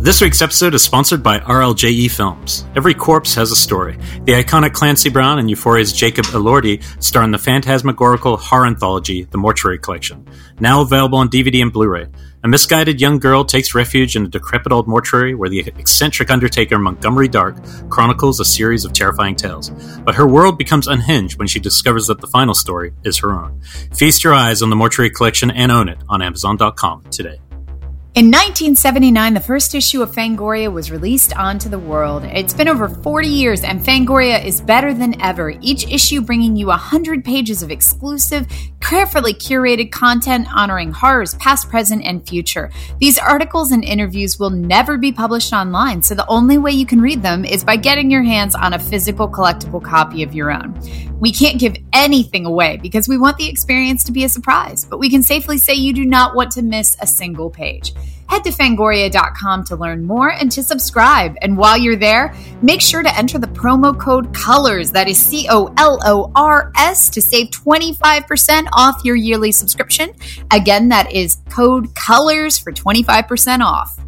This week's episode is sponsored by RLJE Films. Every corpse has a story. The iconic Clancy Brown and Euphoria's Jacob Elordi star in the phantasmagorical horror anthology, The Mortuary Collection, now available on DVD and Blu ray. A misguided young girl takes refuge in a decrepit old mortuary where the eccentric undertaker Montgomery Dark chronicles a series of terrifying tales. But her world becomes unhinged when she discovers that the final story is her own. Feast your eyes on the Mortuary Collection and own it on Amazon.com today. In 1979, the first issue of Fangoria was released onto the world. It's been over 40 years, and Fangoria is better than ever. Each issue bringing you 100 pages of exclusive, carefully curated content honoring horrors past, present, and future. These articles and interviews will never be published online, so the only way you can read them is by getting your hands on a physical collectible copy of your own. We can't give anything away because we want the experience to be a surprise, but we can safely say you do not want to miss a single page. Head to fangoria.com to learn more and to subscribe. And while you're there, make sure to enter the promo code COLORS, that is C O L O R S, to save 25% off your yearly subscription. Again, that is code COLORS for 25% off.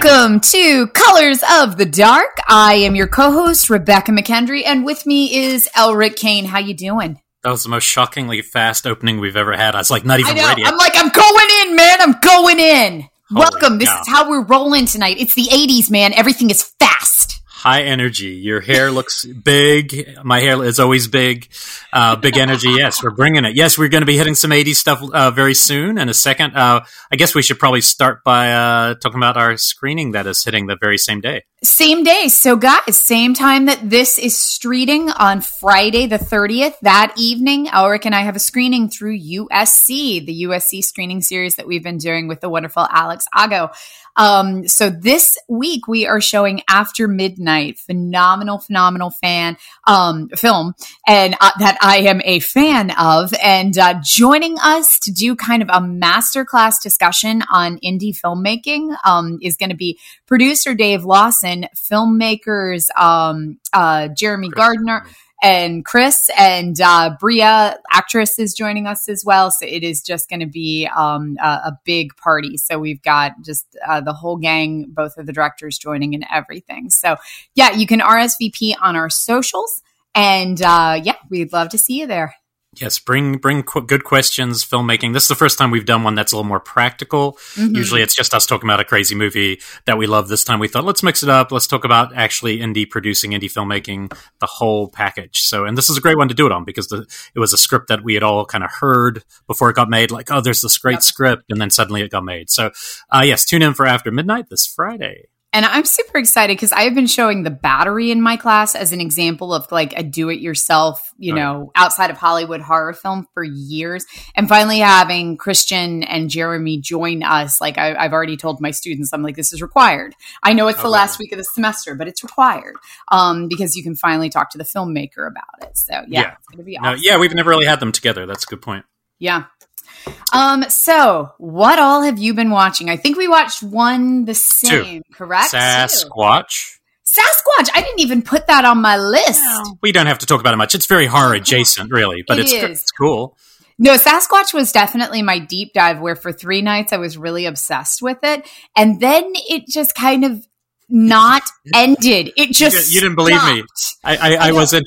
Welcome to Colors of the Dark. I am your co-host Rebecca McKendry, and with me is Elric Kane. How you doing? That was the most shockingly fast opening we've ever had. I was like, not even ready. I'm like, I'm going in, man. I'm going in. Holy Welcome. This is how we're rolling tonight. It's the 80s, man. Everything is fast. High energy. Your hair looks big. My hair is always big. Uh, big energy. Yes, we're bringing it. Yes, we're going to be hitting some 80s stuff uh, very soon. In a second, uh, I guess we should probably start by uh, talking about our screening that is hitting the very same day. Same day. So, guys, same time that this is streeting on Friday the 30th. That evening, Elric and I have a screening through USC, the USC screening series that we've been doing with the wonderful Alex Ago. Um, so this week we are showing After Midnight, phenomenal, phenomenal fan um, film, and uh, that I am a fan of. And uh, joining us to do kind of a masterclass discussion on indie filmmaking um, is going to be producer Dave Lawson, filmmakers um, uh, Jeremy Gardner and Chris and uh, Bria, actress, is joining us as well. So it is just going to be um, a, a big party. So we've got just uh, the whole gang, both of the directors joining and everything. So yeah, you can RSVP on our socials. And uh, yeah, we'd love to see you there. Yes, bring bring qu- good questions. Filmmaking. This is the first time we've done one that's a little more practical. Mhm. Usually, it's just us talking about a crazy movie that we love. This time, we thought let's mix it up. Let's talk about actually indie producing, indie filmmaking, the whole package. So, and this is a great one to do it on because the, it was a script that we had all kind of heard before it got made. Like, oh, there's this great Yep. script, and then suddenly it got made. So, uh, yes, tune in for After Midnight this Friday. And I'm super excited because I've been showing the battery in my class as an example of like a do it yourself, you Right. know, outside of Hollywood horror film for years. And finally having Christian and Jeremy join us, like I, I've already told my students, I'm like, this is required. I know it's the Oh, last week of the semester, but it's required um, because you can finally talk to the filmmaker about it. So yeah, Yeah. it's going to be No, awesome. yeah, we've never really had them together. That's a good point. Yeah. Um, so what all have you been watching? I think we watched one the same, correct? Two. Sasquatch. Sasquatch. I didn't even put that on my list. We don't have to talk about it much. It's very horror adjacent, really, but It it's is. it's cool. No, Sasquatch was definitely my deep dive where for three nights I was really obsessed with it. And then it just kind of not ended. It just didn't- you didn't believe me. I, I, I I wasn't.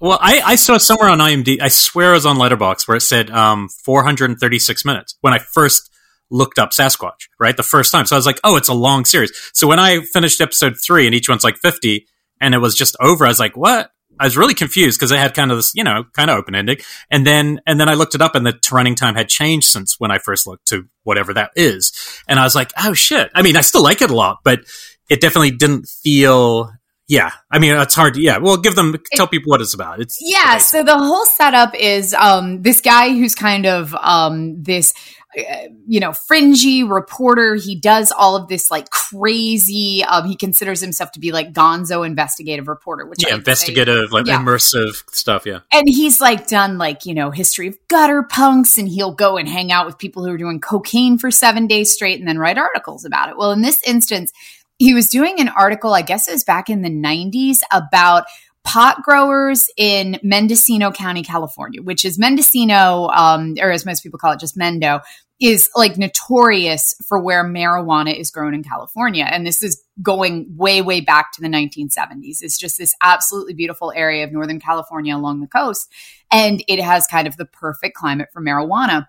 Well, I, I saw somewhere on IMDb. I swear it was on Letterboxd where it said um, 436 minutes when I first looked up Sasquatch. Right, the first time. So I was like, oh, it's a long series. So when I finished episode three and each one's like 50, and it was just over, I was like, what? I was really confused because it had kind of this, you know, kind of open ending. And then, and then I looked it up and the running time had changed since when I first looked to whatever that is. And I was like, oh shit. I mean, I still like it a lot, but it definitely didn't feel, yeah. I mean, it's hard to, yeah. Well, give them, tell people what it's about. It's Yeah, so the whole setup is um, this guy who's kind of um, this uh, you know, fringy reporter. He does all of this like crazy. Um, he considers himself to be like Gonzo investigative reporter, which yeah, investigative, say, like yeah. immersive stuff. Yeah, and he's like done like you know history of gutter punks, and he'll go and hang out with people who are doing cocaine for seven days straight, and then write articles about it. Well, in this instance, he was doing an article. I guess it was back in the '90s about pot growers in Mendocino County, California, which is Mendocino, um, or as most people call it, just Mendo, is like notorious for where marijuana is grown in California. And this is going way, way back to the 1970s. It's just this absolutely beautiful area of Northern California along the coast. And it has kind of the perfect climate for marijuana.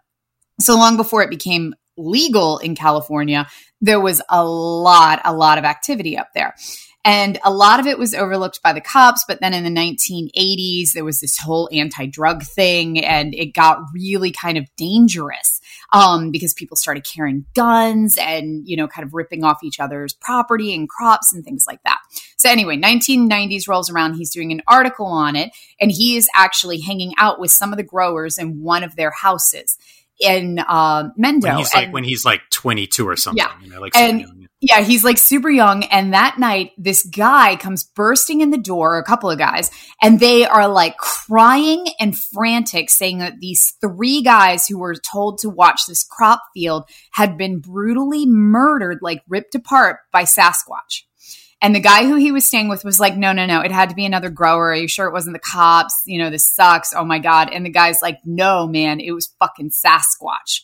So long before it became legal in California, there was a lot, a lot of activity up there. And a lot of it was overlooked by the cops. But then in the 1980s, there was this whole anti drug thing, and it got really kind of dangerous um, because people started carrying guns and, you know, kind of ripping off each other's property and crops and things like that. So, anyway, 1990s rolls around. He's doing an article on it, and he is actually hanging out with some of the growers in one of their houses in uh, Mendo. When he's, and, like, when he's like 22 or something. Yeah. You know, like and, yeah, he's like super young. And that night, this guy comes bursting in the door, a couple of guys, and they are like crying and frantic, saying that these three guys who were told to watch this crop field had been brutally murdered, like ripped apart by Sasquatch. And the guy who he was staying with was like, no, no, no, it had to be another grower. Are you sure it wasn't the cops? You know, this sucks. Oh my God. And the guy's like, no, man, it was fucking Sasquatch.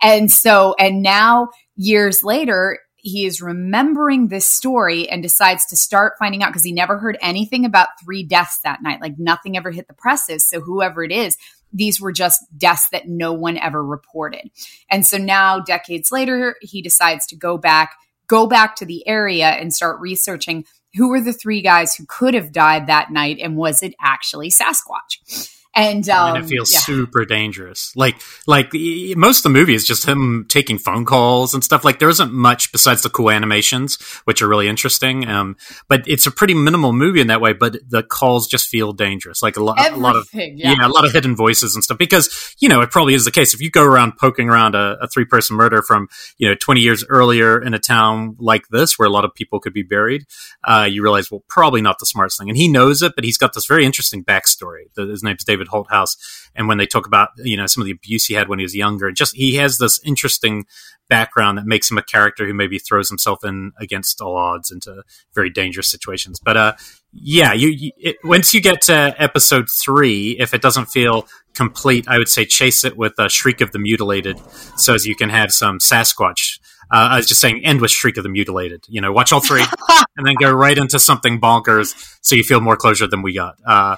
And so, and now years later, he is remembering this story and decides to start finding out because he never heard anything about three deaths that night. Like nothing ever hit the presses. So whoever it is, these were just deaths that no one ever reported. And so now, decades later, he decides to go back, go back to the area and start researching who were the three guys who could have died that night and was it actually Sasquatch? And, um, and it feels yeah. super dangerous. Like, like most of the movie is just him taking phone calls and stuff. Like, there isn't much besides the cool animations, which are really interesting. Um, but it's a pretty minimal movie in that way. But the calls just feel dangerous. Like a lot, a lot of yeah. yeah. a lot of hidden voices and stuff. Because you know, it probably is the case. If you go around poking around a, a three person murder from you know twenty years earlier in a town like this, where a lot of people could be buried, uh, you realize, well, probably not the smartest thing. And he knows it, but he's got this very interesting backstory. His name's David David Holthouse, and when they talk about you know some of the abuse he had when he was younger, just he has this interesting background that makes him a character who maybe throws himself in against all odds into very dangerous situations. But uh, yeah, you, you it, once you get to episode three, if it doesn't feel complete, I would say chase it with a Shriek of the Mutilated, so as you can have some Sasquatch. Uh, I was just saying, end with Shriek of the Mutilated. You know, watch all three, and then go right into something bonkers, so you feel more closure than we got. Uh,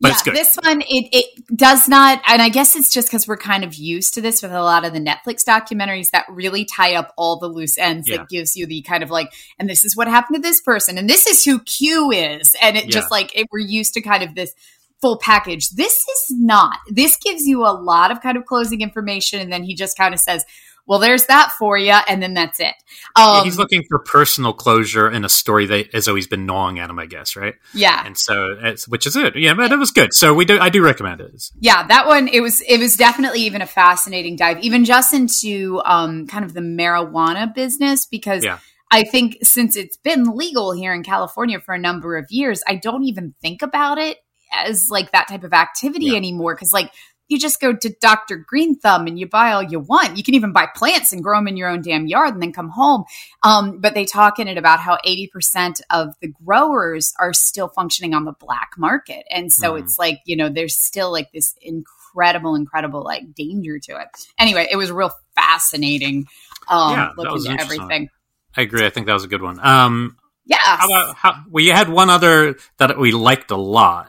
but yeah, This one, it, it does not, and I guess it's just because we're kind of used to this with a lot of the Netflix documentaries that really tie up all the loose ends. Yeah. That gives you the kind of like, and this is what happened to this person, and this is who Q is, and it yeah. just like it, we're used to kind of this full package. This is not. This gives you a lot of kind of closing information, and then he just kind of says, well, there's that for you, and then that's it. Um, yeah, he's looking for personal closure in a story that has always been gnawing at him, I guess, right? Yeah, and so which is it. Yeah, but it was good. So we do. I do recommend it. Yeah, that one. It was. It was definitely even a fascinating dive, even just into um, kind of the marijuana business because. Yeah. I think since it's been legal here in California for a number of years, I don't even think about it as like that type of activity yeah. anymore. Cause like you just go to Dr. Green Thumb and you buy all you want. You can even buy plants and grow them in your own damn yard and then come home. Um, but they talk in it about how 80% of the growers are still functioning on the black market. And so mm. it's like, you know, there's still like this incredible, incredible like danger to it. Anyway, it was real fascinating um, yeah, looking at everything. I agree. I think that was a good one. Um, yeah. How about how we had one other that we liked a lot.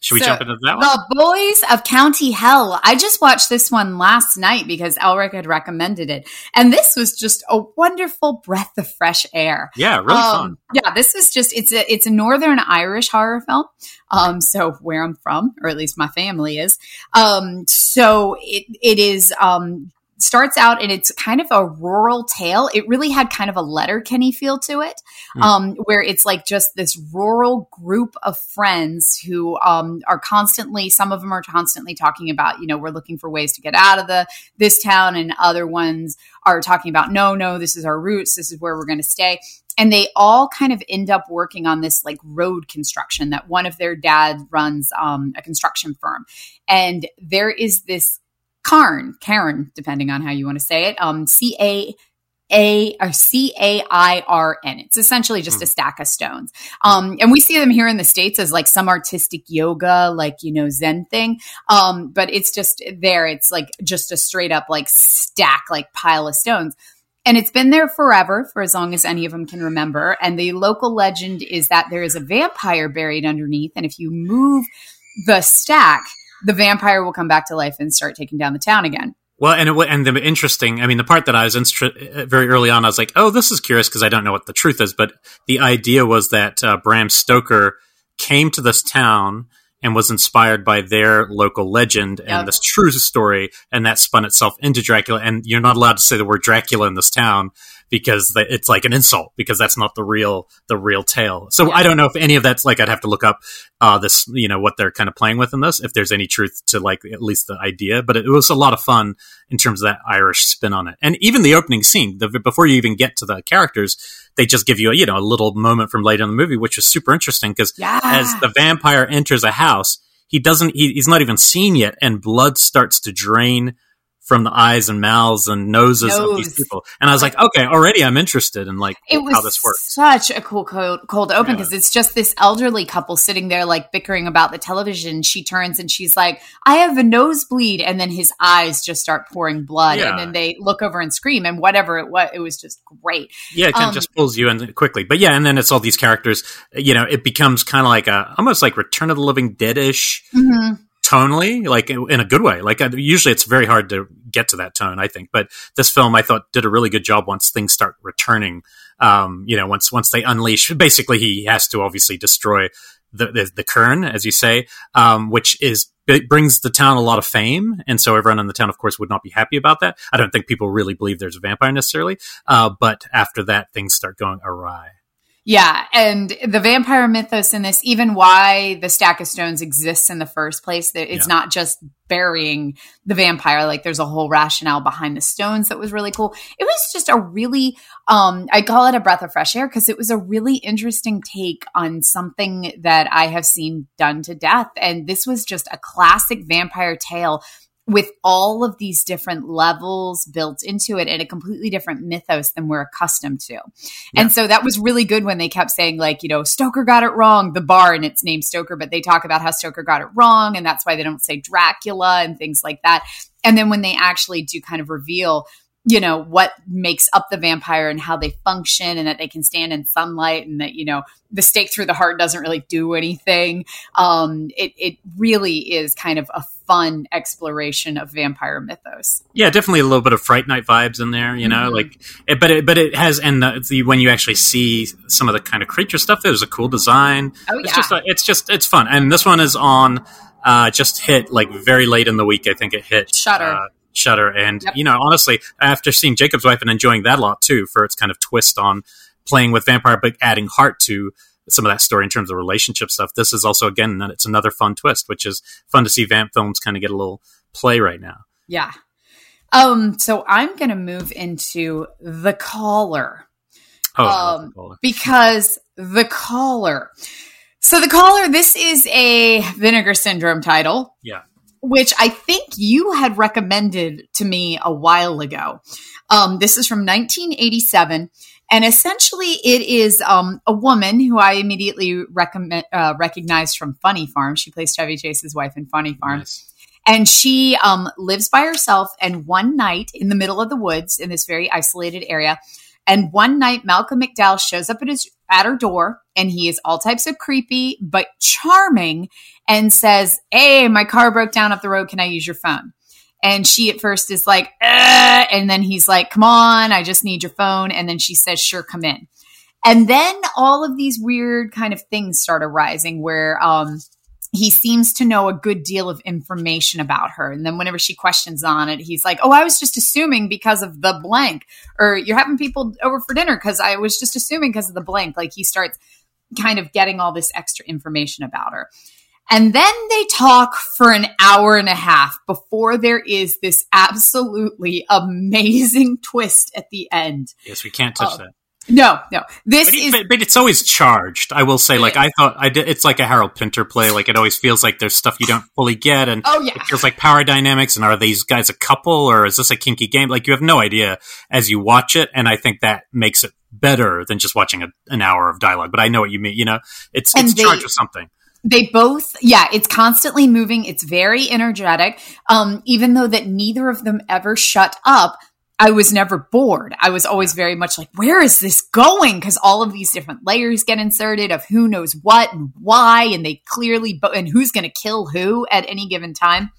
Should we so, jump into that one? The Boys of County Hell. I just watched this one last night because Elric had recommended it. And this was just a wonderful breath of fresh air. Yeah, really um, fun. Yeah, this is just it's a it's a northern Irish horror film. Um, so where I'm from, or at least my family is. Um, so it it is um starts out and it's kind of a rural tale. It really had kind of a Letterkenny feel to it, mm. um, where it's like just this rural group of friends who um, are constantly. Some of them are constantly talking about, you know, we're looking for ways to get out of the this town, and other ones are talking about, no, no, this is our roots. This is where we're going to stay. And they all kind of end up working on this like road construction that one of their dad runs um, a construction firm. And there is this Cairn, Karen, depending on how you want to say it, um, C A a or C A I R N. It's essentially just a stack of stones. Um, and we see them here in the States as like some artistic yoga, like, you know, Zen thing. Um, but it's just there. It's like just a straight up like stack, like pile of stones. And it's been there forever, for as long as any of them can remember. And the local legend is that there is a vampire buried underneath. And if you move the stack, the vampire will come back to life and start taking down the town again. Well, and it, and the interesting, I mean, the part that I was instru- very early on, I was like, oh, this is curious because I don't know what the truth is. But the idea was that uh, Bram Stoker came to this town and was inspired by their local legend and yep. this true story, and that spun itself into Dracula. And you're not allowed to say the word Dracula in this town because it's like an insult because that's not the real the real tale. So yeah. I don't know if any of that's like I'd have to look up uh, this you know what they're kind of playing with in this if there's any truth to like at least the idea. But it, it was a lot of fun in terms of that Irish spin on it, and even the opening scene the, before you even get to the characters. They just give you a you know a little moment from later in the movie, which is super interesting because yeah. as the vampire enters a house, he doesn't he, he's not even seen yet, and blood starts to drain from the eyes and mouths and noses Nose. of these people. And I was like, okay, already I'm interested in like it how this works. Such a cool cold, cold open because yeah. it's just this elderly couple sitting there like bickering about the television. She turns and she's like, I have a nosebleed. And then his eyes just start pouring blood. Yeah. And then they look over and scream and whatever it was, it was just great. Yeah, it kind um, of just pulls you in quickly. But yeah, and then it's all these characters, you know, it becomes kind of like a almost like Return of the Living Dead ish. Mm-hmm tonally, like in a good way. Like usually it's very hard to get to that tone, I think. But this film, I thought, did a really good job once things start returning. Um, you know, once once they unleash, basically he has to obviously destroy the the, the Cairn, as you say, um, which is it brings the town a lot of fame, and so everyone in the town, of course, would not be happy about that. I don't think people really believe there's a vampire necessarily, uh, but after that, things start going awry. Yeah, and the vampire mythos in this, even why the stack of stones exists in the first place, that it's yeah. not just burying the vampire. Like there's a whole rationale behind the stones that was really cool. It was just a really, um, I call it a breath of fresh air because it was a really interesting take on something that I have seen done to death. And this was just a classic vampire tale with all of these different levels built into it and a completely different mythos than we're accustomed to. Yeah. And so that was really good when they kept saying, like, you know, Stoker got it wrong, the bar, and it's named Stoker, but they talk about how Stoker got it wrong. And that's why they don't say Dracula and things like that. And then when they actually do kind of reveal, you know what makes up the vampire and how they function and that they can stand in sunlight and that you know the stake through the heart doesn't really do anything um it, it really is kind of a fun exploration of vampire mythos. Yeah, definitely a little bit of Fright Night vibes in there, you know, mm-hmm. like, it, but it, but it has, and the, the, when you actually see some of the kind of creature stuff, there's a cool design. Oh, it's yeah. just, it's just, it's fun. And this one is on, uh, just hit like very late in the week. I think it hit Shutter. Uh, Shudder. And, yep. you know, honestly, after seeing Jacob's Wife and enjoying that a lot too, for its kind of twist on playing with vampire, but adding heart to some of that story in terms of relationship stuff. This is also again it's another fun twist, which is fun to see vamp films kind of get a little play right now. Yeah. Um. So I'm going to move into the caller. Oh, um, the caller. because the caller. So the caller. This is a Vinegar Syndrome title. Yeah. Which I think you had recommended to me a while ago. Um, this is from 1987 and essentially, it is um, a woman who I immediately uh, recognized from Funny Farm. She plays Chevy Chase's wife in Funny Farm. Nice. And she um, lives by herself. And one night in the middle of the woods in this very isolated area, and one night Malcolm McDowell shows up at his at her door, and he is all types of creepy but charming, and says, "Hey, my car broke down up the road. Can I use your phone?" And she at first is like, and then he's like, come on, I just need your phone. And then she says, sure, come in. And then all of these weird kind of things start arising where, um, he seems to know a good deal of information about her. And then whenever she questions on it, he's like, Oh, I was just assuming because of the blank. Or you're having people over for dinner because I was just assuming because of the blank. Like he starts kind of getting all this extra information about her. And then they talk for an hour and a half before there is this absolutely amazing twist at the end. Yes, we can't touch uh, that. No, no. This but, is, but, but, it's always charged. I will say, like I thought, I did. It's like a Harold Pinter play. Like it always feels like there's stuff you don't fully get, and oh yeah, it feels like power dynamics. And are these guys a couple, or is this a kinky game? Like you have no idea as you watch it, and I think that makes it better than just watching a, an hour of dialogue. But I know what you mean. You know, it's and it's they, charged with something. They both, yeah, it's constantly moving. It's very energetic. Um, even though that neither of them ever shut up, I was never bored. I was always very much like, where is this going? Because all of these different layers get inserted of who knows what and why, and they clearly, bo- and who's going to kill who at any given time.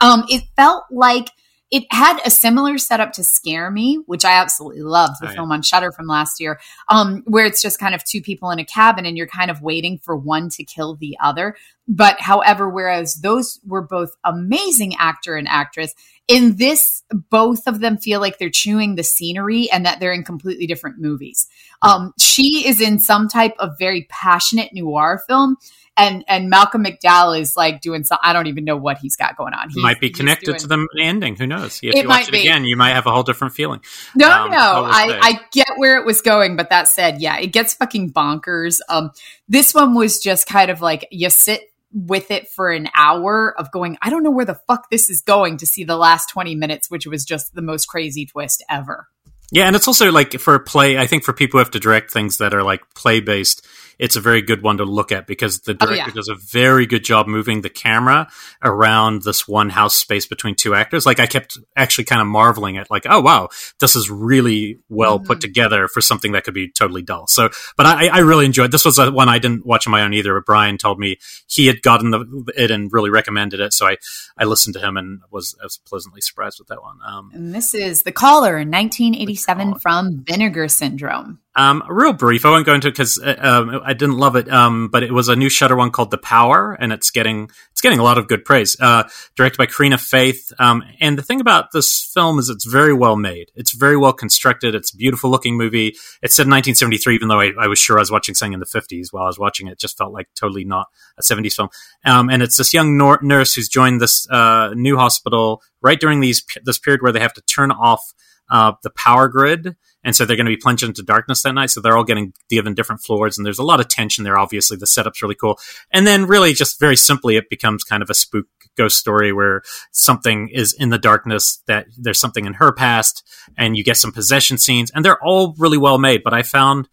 Um, it felt like it had a similar setup to Scare Me, which I absolutely loved, the oh, film yeah. on Shudder from last year, um, where it's just kind of two people in a cabin and you're kind of waiting for one to kill the other. But however, whereas those were both amazing actor and actress, in this, both of them feel like they're chewing the scenery and that they're in completely different movies. Um, she is in some type of very passionate noir film and and Malcolm McDowell is like doing some. I don't even know what he's got going on. He might be connected doing, to the ending. Who knows? If you watch it be. again, you might have a whole different feeling. No, um, no, I, I get where it was going, but that said, yeah, it gets fucking bonkers. Um, this one was just kind of like you sit with it for an hour of going, I don't know where the fuck this is going to see the last 20 minutes, which was just the most crazy twist ever. Yeah, and it's also like for play, I think for people who have to direct things that are like play based, it's a very good one to look at because the director oh, yeah. does a very good job moving the camera around this one house space between two actors. Like I kept actually kind of marveling at like, oh wow, this is really well mm-hmm. put together for something that could be totally dull. So, but I, I really enjoyed. This was one I didn't watch on my own either. But Brian told me he had gotten the, it and really recommended it, so I I listened to him and was I was pleasantly surprised with that one. Um, and this is the caller in 1987 from Vinegar Syndrome. Um, real brief. I won't go into it because uh, um, I didn't love it. Um, but it was a new Shudder one called The Power, and it's getting it's getting a lot of good praise. Uh, directed by Corinna Faith. Um, and the thing about this film is it's very well made. It's very well constructed. It's a beautiful looking movie. It's in 1973, even though I, I was sure I was watching something in the 50s while I was watching it. it just felt like totally not a 70s film. Um, and it's this young nor- nurse who's joined this uh, new hospital right during these this period where they have to turn off uh, the power grid and so they're going to be plunged into darkness that night. So they're all getting given different floors, and there's a lot of tension there. Obviously, the setup's really cool, and then really just very simply, it becomes kind of a spook ghost story where something is in the darkness that there's something in her past, and you get some possession scenes, and they're all really well made. But I found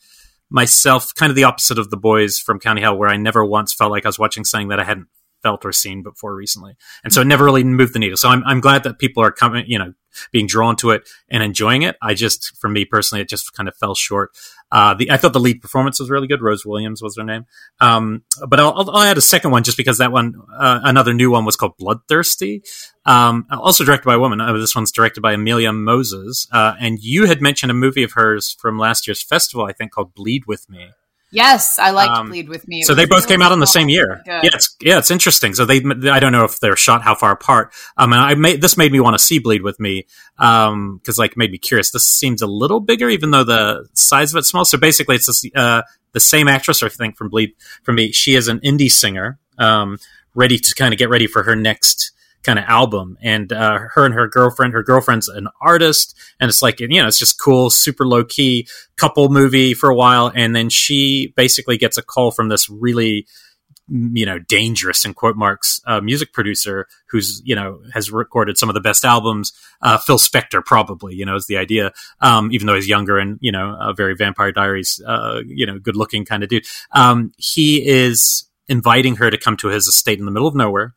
myself kind of the opposite of the boys from County Hell, where I never once felt like I was watching something that I hadn't felt or seen before recently. And so it never really moved the needle. So I'm, I'm glad that people are coming, you know, being drawn to it and enjoying it. I just, for me personally, it just kind of fell short. Uh, the, I thought the lead performance was really good. Rose Williams was her name. Um, but I'll, I'll, add a second one just because that one, uh, another new one was called Bloodthirsty. Um, also directed by a woman. Uh, this one's directed by Amelia Moses. Uh, and you had mentioned a movie of hers from last year's festival, I think called Bleed With Me. Yes, I liked um, Bleed with Me. It so they both really came out in the same year. Good. Yeah, it's yeah, it's interesting. So they, I don't know if they're shot how far apart. Um, and I made this made me want to see Bleed with Me, um, because like made me curious. This seems a little bigger, even though the size of it's small. So basically, it's this, uh, the same actress, I think, from Bleed for Me. She is an indie singer, um, ready to kind of get ready for her next kind of album. And uh, her and her girlfriend, her girlfriend's an artist, and it's like you know, it's just cool, super low key couple movie for a while, and then she basically gets a call from this really you know dangerous in quote marks uh, music producer who's you know has recorded some of the best albums uh, phil spector probably you know is the idea um, even though he's younger and you know a very vampire diaries uh, you know good looking kind of dude um, he is inviting her to come to his estate in the middle of nowhere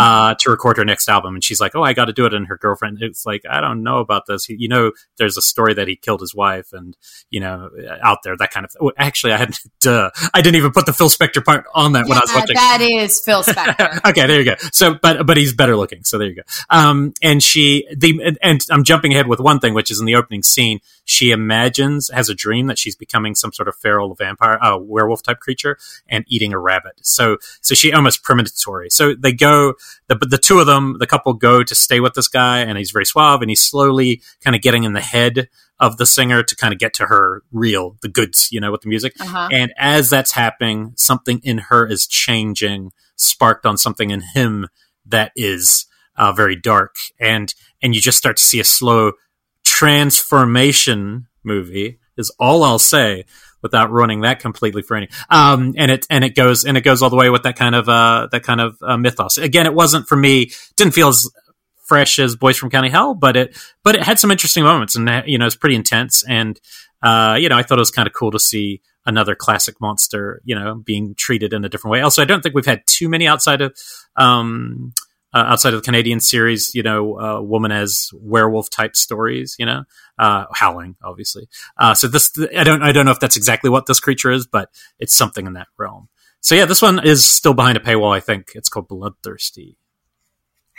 uh, to record her next album, and she's like, "Oh, I got to do it." And her girlfriend, it's like, "I don't know about this." You know, there's a story that he killed his wife, and you know, out there that kind of. Oh, actually, I had duh, I didn't even put the Phil Spector part on that yeah, when I was watching. That is Phil Spector. okay, there you go. So, but but he's better looking. So there you go. Um, and she the and, and I'm jumping ahead with one thing, which is in the opening scene, she imagines has a dream that she's becoming some sort of feral vampire, uh, werewolf type creature, and eating a rabbit. So so she almost premonitory. So they go the the two of them, the couple go to stay with this guy, and he's very suave, and he's slowly kind of getting in the head of the singer to kind of get to her real the goods, you know, with the music. Uh-huh. And as that's happening, something in her is changing, sparked on something in him that is uh, very dark, and and you just start to see a slow transformation movie. Is all I'll say without ruining that completely for any. Um, and it and it goes and it goes all the way with that kind of uh, that kind of uh, mythos. Again, it wasn't for me. Didn't feel as fresh as Boys from County Hell, but it but it had some interesting moments, and you know, it's pretty intense. And uh, you know, I thought it was kind of cool to see another classic monster, you know, being treated in a different way. Also, I don't think we've had too many outside of um, uh, outside of the Canadian series, you know, uh, woman as werewolf type stories, you know, uh, howling, obviously. Uh, so this, I don't, I don't know if that's exactly what this creature is, but it's something in that realm. So yeah, this one is still behind a paywall. I think it's called Bloodthirsty.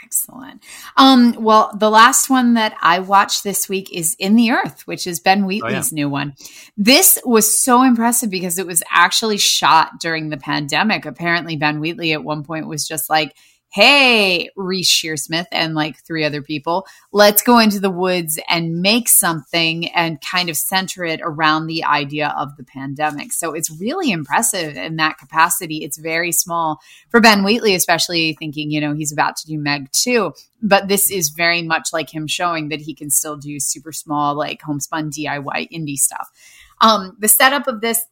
Excellent. Um, well, the last one that I watched this week is In the Earth, which is Ben Wheatley's oh, yeah. new one. This was so impressive because it was actually shot during the pandemic. Apparently, Ben Wheatley at one point was just like, hey, Reece Shearsmith and like three other people, let's go into the woods and make something and kind of center it around the idea of the pandemic. So it's really impressive in that capacity. It's very small for Ben Wheatley, especially thinking, you know, he's about to do Meg 2. But this is very much like him showing that he can still do super small, like homespun DIY indie stuff. Um, the setup of this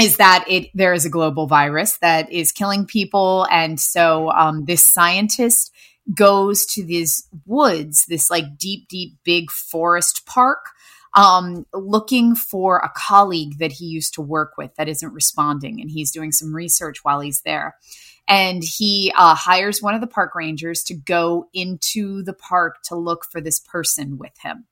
is that it there is a global virus that is killing people, and so um, this scientist goes to these woods, this like deep, deep, big forest park, um, looking for a colleague that he used to work with that isn't responding, and he's doing some research while he's there. And he uh, hires one of the park rangers to go into the park to look for this person with him.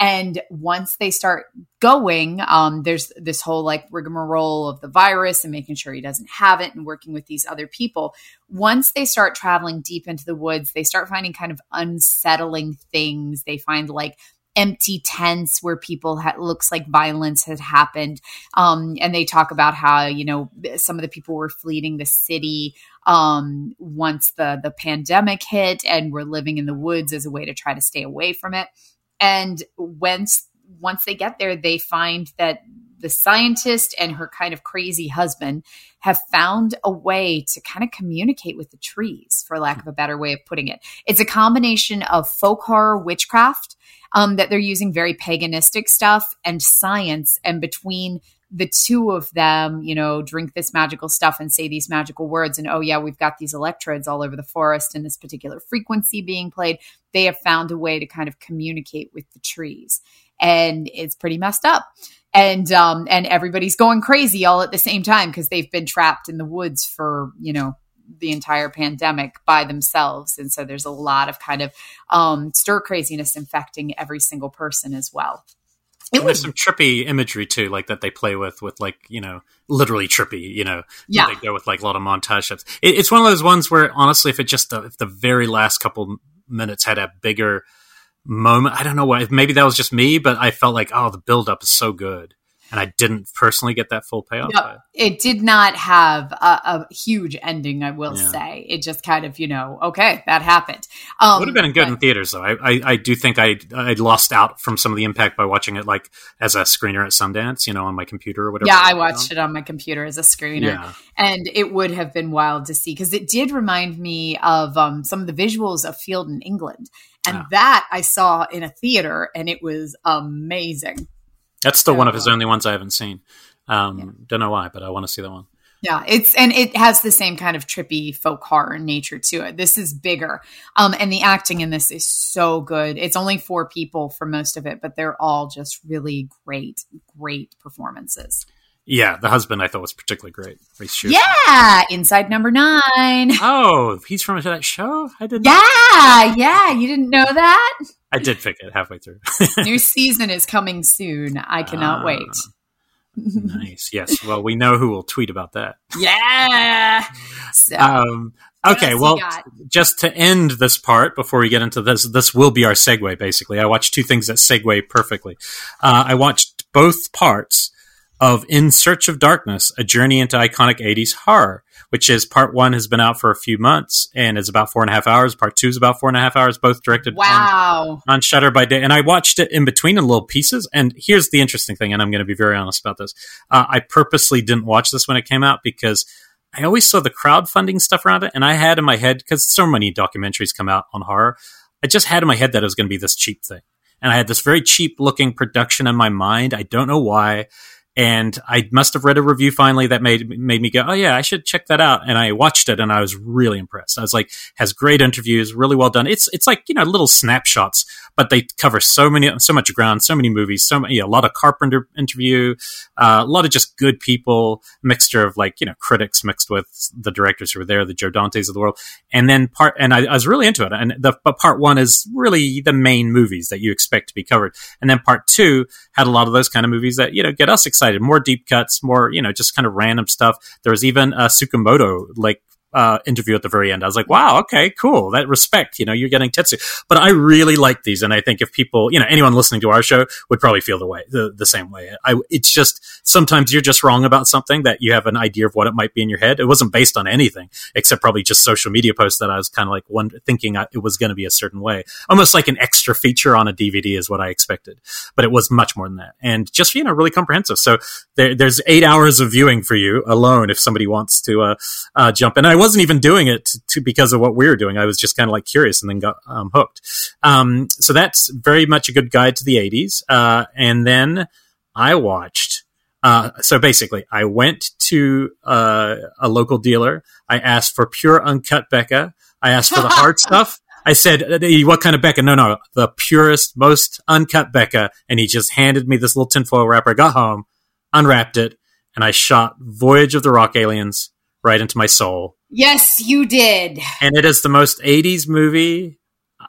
And once they start going, um, there's this whole like rigmarole of the virus and making sure he doesn't have it and working with these other people. Once they start traveling deep into the woods, they start finding kind of unsettling things. They find like empty tents where people ha- looks like violence had happened um, and they talk about how you know some of the people were fleeing the city um, once the the pandemic hit and were living in the woods as a way to try to stay away from it and once once they get there, they find that the scientist and her kind of crazy husband have found a way to kind of communicate with the trees, for lack of a better way of putting it. It's a combination of folk horror witchcraft um, that they're using very paganistic stuff and science, and between the two of them, you know, drink this magical stuff and say these magical words. And oh, yeah, we've got these electrodes all over the forest and this particular frequency being played. They have found a way to kind of communicate with the trees. And it's pretty messed up. And um, and everybody's going crazy all at the same time because they've been trapped in the woods for, you know, the entire pandemic by themselves. And so there's a lot of kind of um, stir craziness infecting every single person as well. It was some trippy imagery too, like that they play with, with like you know, literally trippy. You know, yeah. They go with like a lot of montage shots. It, it's one of those ones where honestly, if it just if the very last couple minutes had a bigger moment, I don't know why. Maybe that was just me, but I felt like oh, the build up is so good and I didn't personally get that full payoff. Yep. It did not have a, a huge ending, I will yeah. say. It just kind of, you know, okay, that happened. Um, would have been good but, in theaters, though. I, I, I, do think I I lost out from some of the impact by watching it like as a screener at Sundance, you know, on my computer or whatever. Yeah, I watched on. it on my computer as a screener, yeah. and it would have been wild to see because it did remind me of um, some of the visuals of Field in England, and yeah. that I saw in a theater, and it was amazing. That's still so, one of his only ones I haven't seen. Um, yeah. Don't know why, but I want to see that one. Yeah, it's and it has the same kind of trippy folk horror nature to it. This is bigger, um, and the acting in this is so good. It's only four people for most of it, but they're all just really great, great performances. Yeah, the husband I thought was particularly great. Yeah, Inside Number Nine. Oh, he's from that show. I didn't. Yeah, yeah. You didn't know that? I did pick it halfway through. New season is coming soon. I cannot Ah. wait. nice. Yes. Well, we know who will tweet about that. Yeah. So, Um, okay. Well, just to end this part before we get into this, this will be our segue. Basically, I watched two things that segue perfectly. Uh, I watched both parts of In Search of Darkness: A Journey into Iconic '80s Horror, which is part one has been out for a few months and is about four and a half hours. Part two is about four and a half hours. Both directed on wow. on Shudder by day, and I watched it in between in little pieces. And here's the interesting thing, and I'm going to be very honest about this. Uh, I purposely didn't watch this when it came out because I always saw the crowdfunding stuff around it, and I had in my head because so many documentaries come out on horror. I just had in my head that it was going to be this cheap thing, and I had this very cheap looking production in my mind. I don't know why. And I must have read a review finally that made made me go, oh yeah, I should check that out. And I watched it, and I was really impressed. I was like, has great interviews, really well done. It's it's like you know little snapshots, but they cover so many so much ground, so many movies, so many, a lot of Carpenter interview, uh, a lot of just good people, mixture of like you know critics mixed with the directors who were there, the Joe Dantes of the world, and then part. And I, I was really into it. And the but part one is really the main movies that you expect to be covered, and then part two had a lot of those kind of movies that you know get us excited, more deep cuts, more you know just kind of random stuff. There was even uh, a Tsukamoto like uh, interview at the very end. I was like, wow, okay, cool. That respect, you know, you're getting Tetsu. But I really like these, and I think if people, you know, anyone listening to our show would probably feel the way the, the same way. I, it's just sometimes you're just wrong about something that you have an idea of what it might be in your head. It wasn't based on anything except probably just social media posts that I was kind of like one thinking I, it was going to be a certain way, almost like an extra feature on a DVD is what I expected, but it was much more than that, and just you know really comprehensive. So there, there's eight hours of viewing for you alone if somebody wants to uh, uh, jump in. I wasn't even doing it to, to because of what we were doing. I was just kind of like curious and then got um, hooked. Um, so that's very much a good guide to the 80s. Uh, and then I watched. Uh, so basically, I went to uh, a local dealer. I asked for pure uncut Becca. I asked for the hard stuff. I said, "Uh, "What kind of Becca?" No, no, the purest, most uncut Becca. And he just handed me this little tinfoil wrapper. I got home, unwrapped it, and I shot "Voyage of the Rock Aliens" right into my soul. Yes, you did. And it is the most '80s movie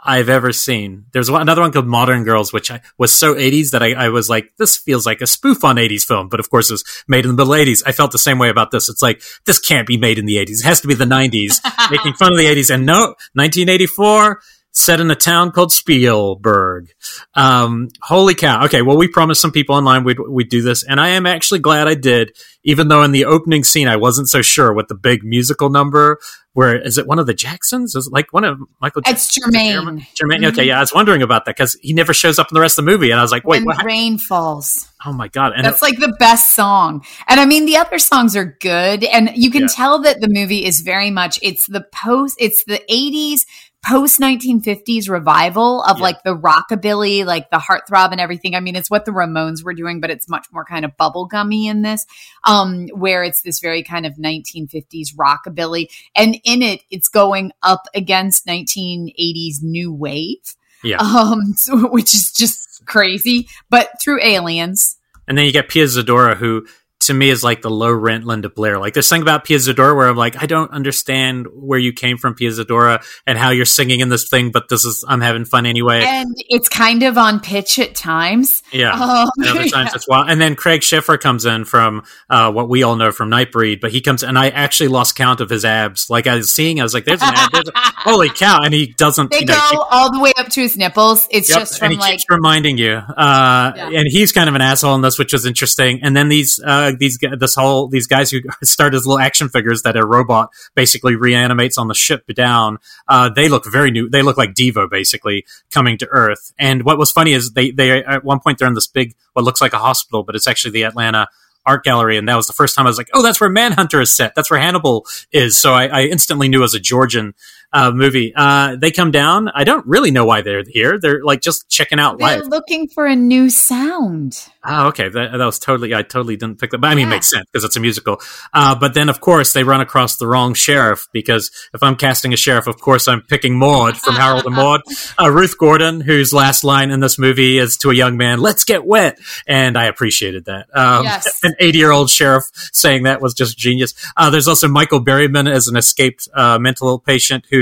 I've ever seen. There's one, another one called Modern Girls, which I, was so 80s that I, I was like, this feels like a spoof on 80s film. But of course, it was made in the middle 80s. I felt the same way about this. It's like, this can't be made in the 80s. It has to be the 90s, making fun of the 80s. And no, 1984, set in a town called Spielberg. Um, holy cow. Okay. Well, we promised some people online we'd, we'd do this. And I am actually glad I did, even though in the opening scene, I wasn't so sure with the big musical number. Where is it one of the Jacksons? Is it like one of Michael It's Jermaine. Jermaine. Jermaine. Okay, yeah, I was wondering about that because he never shows up in the rest of the movie, and I was like, wait, when what? rain falls. Oh my god! And That's like the best song. And I mean, the other songs are good. And you can Yeah. tell that the movie is very much, it's the post, it's the 80s, post 1950s revival of Yeah. like the rockabilly, like the heartthrob and everything. I mean, it's what the Ramones were doing, but it's much more kind of bubblegummy in this, um, where it's this very kind of 1950s rockabilly. And in it, it's going up against 1980s new wave. Yeah. Um, so, which is just crazy, but through aliens. and then you get Pia Zadora, who to me is like the low rent Linda Blair. Like there's something about Pia Zadora where I'm like, I don't understand where you came from, Pia Zadora, and how you're singing in this thing, but this is I'm having fun anyway. and it's kind of on pitch at times. yeah. Um, And other times it's wild. And then Craig Sheffer comes in from uh, what we all know from Nightbreed, but he comes and I actually lost count of his abs. Like I was seeing, I was like, "There's an ab." There's a- Holy cow! And he doesn't. they you know, go all the way up to his nipples. It's Yep, just and from he like keeps reminding you. Uh, Yeah. And he's kind of an asshole in this, which is interesting. And then these uh, these this whole these guys who start as little action figures that a robot basically reanimates on the ship down. Uh, they look very new. They look like Devo basically coming to Earth. And what was funny is they they at one point they're in this big what looks like a hospital, but it's actually the Atlanta art gallery and that was the first time i was like oh that's where manhunter is set that's where hannibal is so i, I instantly knew as a georgian uh, movie. Uh, they come down. I don't really know why they're here. They're like just checking out They're life. looking for a new sound. Oh, okay. That, that was totally, I totally didn't pick that. But I mean, Yeah. it makes sense because it's a musical. Uh, but then, of course, they run across the wrong sheriff because if I'm casting a sheriff, of course, I'm picking Maud from Harold and Maude. Uh, Ruth Gordon, whose last line in this movie is to a young man, let's get wet. And I appreciated that. Um, Yes. An 80 year old sheriff saying that was just genius. Uh, there's also Michael Berryman as an escaped uh, mental patient who,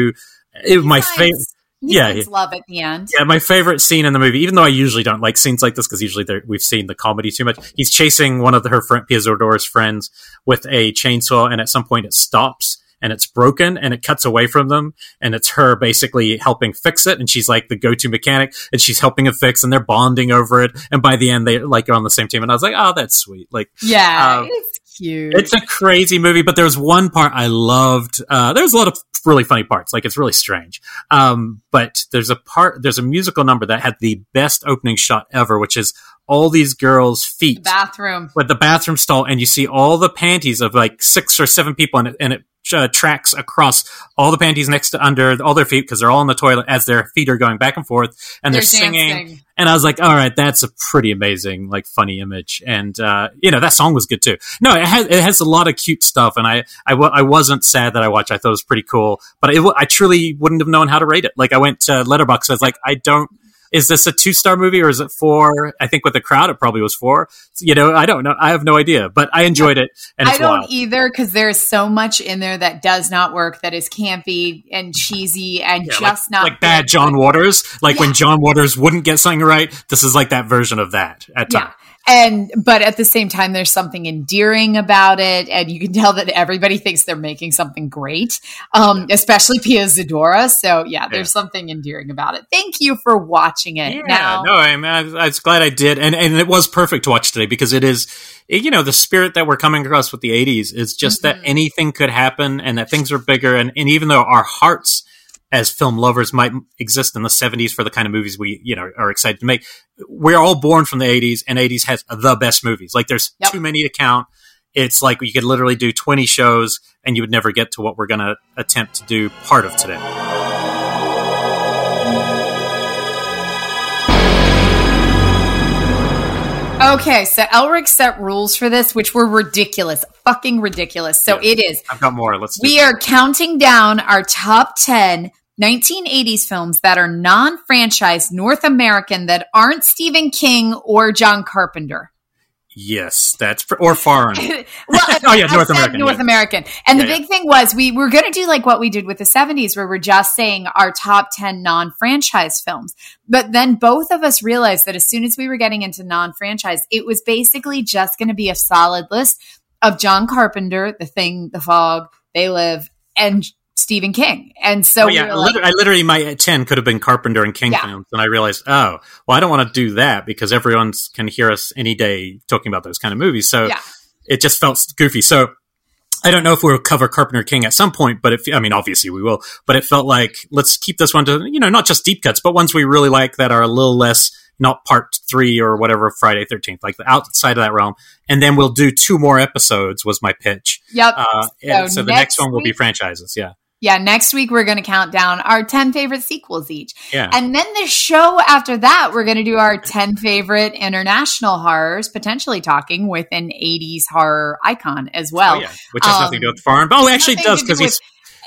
it, my favorite. Yeah, finds love at the end. Yeah, my favorite scene in the movie, even though I usually don't like scenes like this because usually we've seen the comedy too much. He's chasing one of the, her friend, Pia Zadora's friends with a chainsaw, and at some point it stops and it's broken and it cuts away from them, and it's her basically helping fix it, and she's like the go-to mechanic, and she's helping him fix, and they're bonding over it, and by the end they like are on the same team, and I was like, oh, that's sweet, like. Yeah, Um, it's cute. It's a crazy movie, but there's one part I loved. Uh, there's a lot of really funny parts. Like it's really strange. Um, but there's a part, there's a musical number that had the best opening shot ever, which is all these girls' feet The bathroom. with the bathroom stall, and you see all the panties of like six or seven people, and it, and it uh, tracks across all the panties next to under all their feet because they're all in the toilet as their feet are going back and forth, and they're, They're singing. dancing. And I was like, all right, that's a pretty amazing, like funny image. And, uh, you know, that song was good too. No, it has, it has a lot of cute stuff. And I, I, I wasn't sad that I watched. I thought it was pretty cool, but it, I truly wouldn't have known how to rate it. Like I went to Letterboxd. I was like, I don't, is this a two star movie or is it four? I think with the crowd, it probably was four. You know, I don't know. I have no idea, but I enjoyed it. And I don't wild. either because there's so much in there that does not work, that is campy and cheesy and Yeah, just like, not like bad. John Waters. Like when John Waters wouldn't get something right. This is like that version of that at Yeah. times. And but at the same time, there's something endearing about it, and you can tell that everybody thinks they're making something great, um, especially Pia Zadora. So yeah, there's Yeah. something endearing about it. Thank you for watching it. Yeah, now, no, I, mean, I, I was glad I did, and and it was perfect to watch today because it is, you know, the spirit that we're coming across with the '80s is just that Mhm. anything could happen, and that things are bigger, and and even though our hearts as film lovers might exist in the 70s for the kind of movies we you know are excited to make we're all born from the 80s and 80s has the best movies like there's Yep. too many to count it's like you could literally do 20 shows and you would never get to what we're going to attempt to do part of today Okay, so Elric set rules for this, which were ridiculous, fucking ridiculous. So Yeah. it is. i've got more let's do We are counting down our top 10 1980s films that are non franchise North American that aren't Stephen King or John Carpenter. yes that's pr- or foreign well, Oh, yeah, North American, North yeah. American. And the Yeah, big thing was we were going to do like what we did with the 70s, where we're just saying our top 10 non franchise films. But then both of us realized that as soon as we were getting into non franchise, it was basically just going to be a solid list of John Carpenter, The Thing, The Fog, They Live, and Stephen King. And so oh, yeah, I, like, literally, I literally my 10 could have been carpenter and king Yeah. films and i realized oh well i don't want to do that because everyone can hear us any day talking about those kind of movies so Yeah. it just felt goofy so I don't know if we'll cover Carpenter King at some point, but if I mean, obviously we will. But it felt like let's keep this one to you know not just deep cuts, but ones we really like that are a little less not part three or whatever Friday Thirteenth, like the outside of that realm. And then we'll do two more episodes. Was my pitch. yep. Uh, So so the next one will be franchises. Yeah, yeah. Next week, we're going to count down our 10 favorite sequels each. yeah. And then the show after that, we're going to do our 10 favorite international horrors, potentially talking with an 80s horror icon as well. oh, yeah, which has nothing to do um, with foreign. But oh, actually, it does do because he's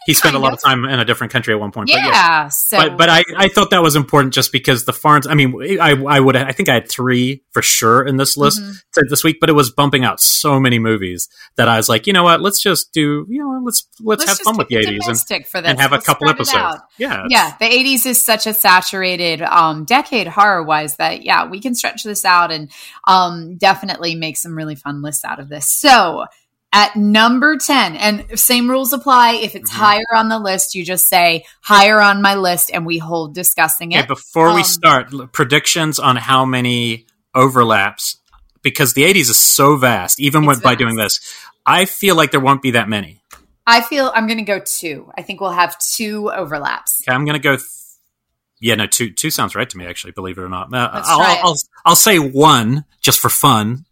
he spent a lot of. of time in a different country at one point. Yeah. But yeah. so, but but I, I thought that was important just because the foreign. I mean, I I would I think I had three for sure in this list Mhm. this week, but it was bumping out so many movies that I was like, you know what? Let's just do you know let's let's, have fun with the eighties and, domestic for this. and have a Let's couple episodes. Yeah, Yeah, the 80s is such a saturated um, decade horror wise that, yeah, we can stretch this out and um, definitely make some really fun lists out of this. So, at number 10, and same rules apply. If it's Mhm. higher on the list, you just say higher on my list and we hold discussing Okay, it. before we Um, start, predictions on how many overlaps because the eighties is so vast. Even with, by doing this, I feel like there won't be that many. I feel I'm going to go two. I think we'll have two overlaps. Okay, I'm gonna go. Th- yeah, no, two two sounds right to me. Actually, believe it or not, Uh, I'll. I'll I'll say one just for fun,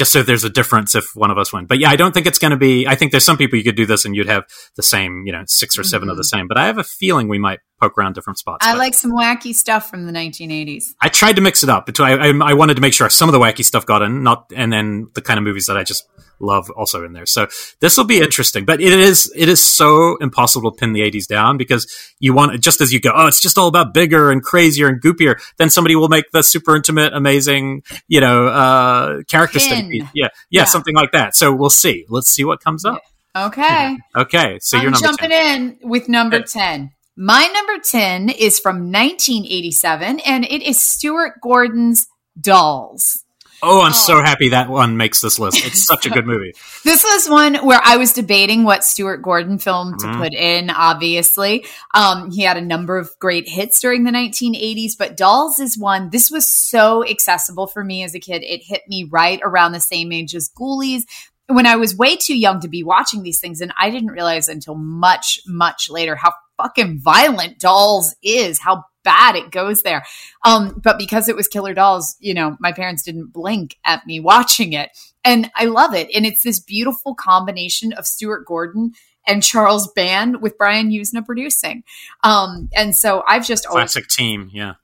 just so there's a difference if one of us win. But yeah, I don't think it's going to be. I think there's some people you could do this and you'd have the same, you know, six or 7 Mhm. of the same. But I have a feeling we might poke around different spots. I like some wacky stuff from the 1980s. I tried to mix it up. I, I, I wanted to make sure some of the wacky stuff got in, not and then the kind of movies that I just love also in there. So this will be interesting. But it is it is so impossible to pin the 80s down because you want just as you go, oh, it's just all about bigger and crazier and goopier. Then somebody will make the super intimate, amazing, you know, uh, character study. Yeah, yeah, Yeah. something like that. So we'll see. Let's see what comes up. Okay. Okay, so you're I'm number jumping 10. in with number Good. 10. My number 10 is from 1987 and it is Stuart Gordon's Dolls. Oh, I'm Oh. so happy that one makes this list. It's such a good movie. This was one where I was debating what Stuart Gordon film to Mhm. put in, obviously. Um, he had a number of great hits during the 1980s, but Dolls is one. This was so accessible for me as a kid. It hit me right around the same age as Ghoulies. When I was way too young to be watching these things, and I didn't realize until much, much later how fucking violent Dolls is, how bad it goes there. Um, but because it was Killer Dolls, you know, my parents didn't blink at me watching it. And I love it. And it's this beautiful combination of Stuart Gordon and Charles Band with Brian Yuzna producing. Um, and so I've just always Classic team, yeah.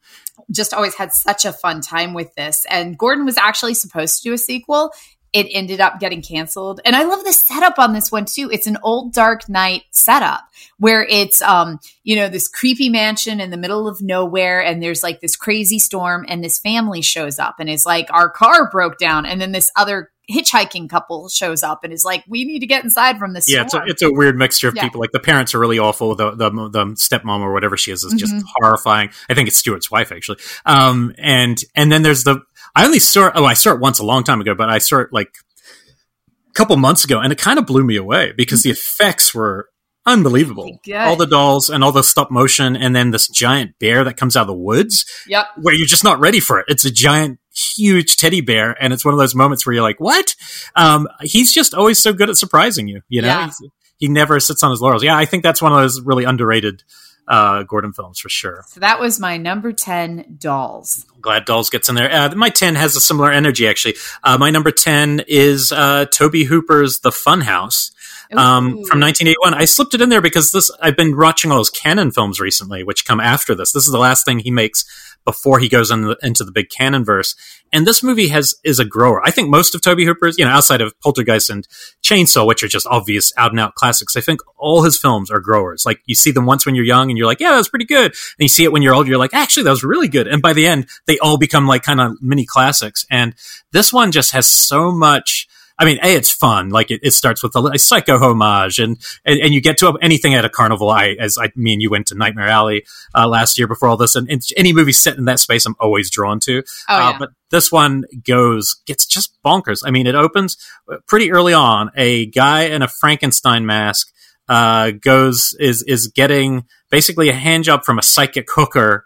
just always had such a fun time with this. And Gordon was actually supposed to do a sequel. It ended up getting canceled. And I love the setup on this one too. It's an old Dark Knight setup where it's um, you know, this creepy mansion in the middle of nowhere and there's like this crazy storm and this family shows up and is like our car broke down and then this other hitchhiking couple shows up and is like we need to get inside from this Yeah, it's a, it's a weird mixture of Yeah. people. Like the parents are really awful. The the, the stepmom or whatever she is is just Mhm. horrifying. I think it's Stuart's wife actually. Um, and and then there's the I only saw it, oh I saw it once a long time ago, but I saw it like a couple months ago, and it kind of blew me away because the effects were unbelievable. Good. All the dolls and all the stop motion, and then this giant bear that comes out of the woods yep. where you're just not ready for it. It's a giant, huge teddy bear, and it's one of those moments where you're like, "What?" Um, he's just always so good at surprising you. You know, Yeah. He never sits on his laurels. Yeah, I think that's one of those really underrated uh, Gordon films for sure. So that was my number 10 dolls. Glad Dolls gets in there. Uh, my ten has a similar energy actually. Uh, my number ten is uh, Tobe Hooper's The Funhouse. um, from 1981. I slipped it in there because this I've been watching all those Cannon films recently, which come after this. This is the last thing he makes before he goes in the, into the big Cannon verse. And this movie has is a grower. I think most of Tobe Hooper's, you know, outside of Poltergeist and Chainsaw, which are just obvious out and out classics, I think all his films are growers. Like you see them once when you're young and you're like, yeah, that was pretty good. And you see it when you're old, you're like, actually, that was really good. And by the end, they all become like kind of mini classics. And this one just has so much. I mean, a it's fun. Like it, it starts with a, a psycho homage, and, and and you get to anything at a carnival. I as I me and you went to Nightmare Alley uh, last year before all this, and, and any movie set in that space, I'm always drawn to. Oh, Uh, yeah. but this one goes gets just bonkers. I mean, it opens uh, pretty early on. A guy in a Frankenstein mask uh, goes is is getting basically a hand job from a psychic hooker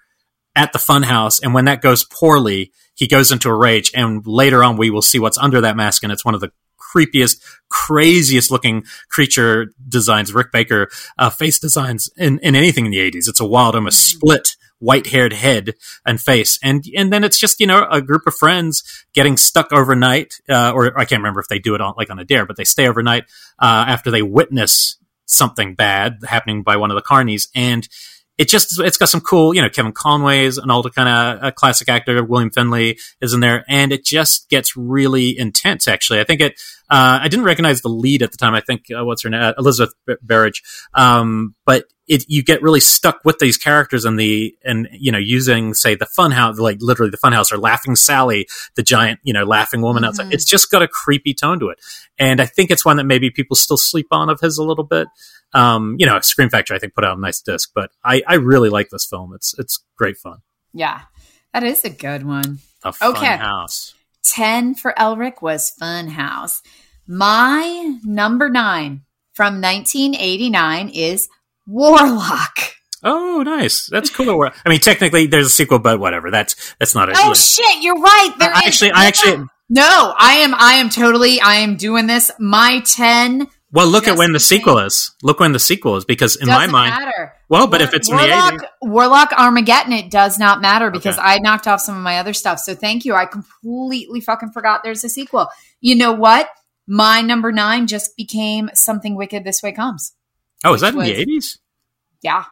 at the funhouse, and when that goes poorly, he goes into a rage. And later on, we will see what's under that mask, and it's one of the creepiest, craziest looking creature designs, Rick Baker uh, face designs in, in anything in the eighties. It's a wild, almost split white haired head and face. And, and then it's just, you know, a group of friends getting stuck overnight, uh, or I can't remember if they do it on, like on a dare, but they stay overnight, uh, after they witness something bad happening by one of the carnies. And it just, it's got some cool, you know, Kevin Conway is an older kind of a classic actor. William Finley is in there and it just gets really intense, actually. I think it, uh, I didn't recognize the lead at the time. I think, uh, what's her name? Uh, Elizabeth B- Berridge. Um, but it, you get really stuck with these characters and the, and, you know, using, say, the funhouse, like literally the funhouse or laughing Sally, the giant, you know, laughing woman outside. Mhm. It's just got a creepy tone to it. And I think it's one that maybe people still sleep on of his a little bit. Um, you know, Scream Factory, I think, put out a nice disc, but I, I really like this film. It's, it's great fun. Yeah. That is a good one. A fun Okay. house. 10 for Elric was Fun House. My number nine from 1989 is Warlock. Oh, nice. That's cool. I mean, technically, there's a sequel, but whatever. That's that's not a. Oh shit, you're right. There I is- actually, I actually. No, I am I am totally I am doing this. My 10 Well, look at when the sequel is. Look when the sequel is, because in my doesn't mind, matter. well, but War- if it's in the Warlock, eighties, Warlock Armageddon, it does not matter because Okay. I knocked off some of my other stuff. So thank you. I completely fucking forgot there's a sequel. You know what? My number nine just became something wicked. This way comes. Oh, is that in the eighties? Yeah.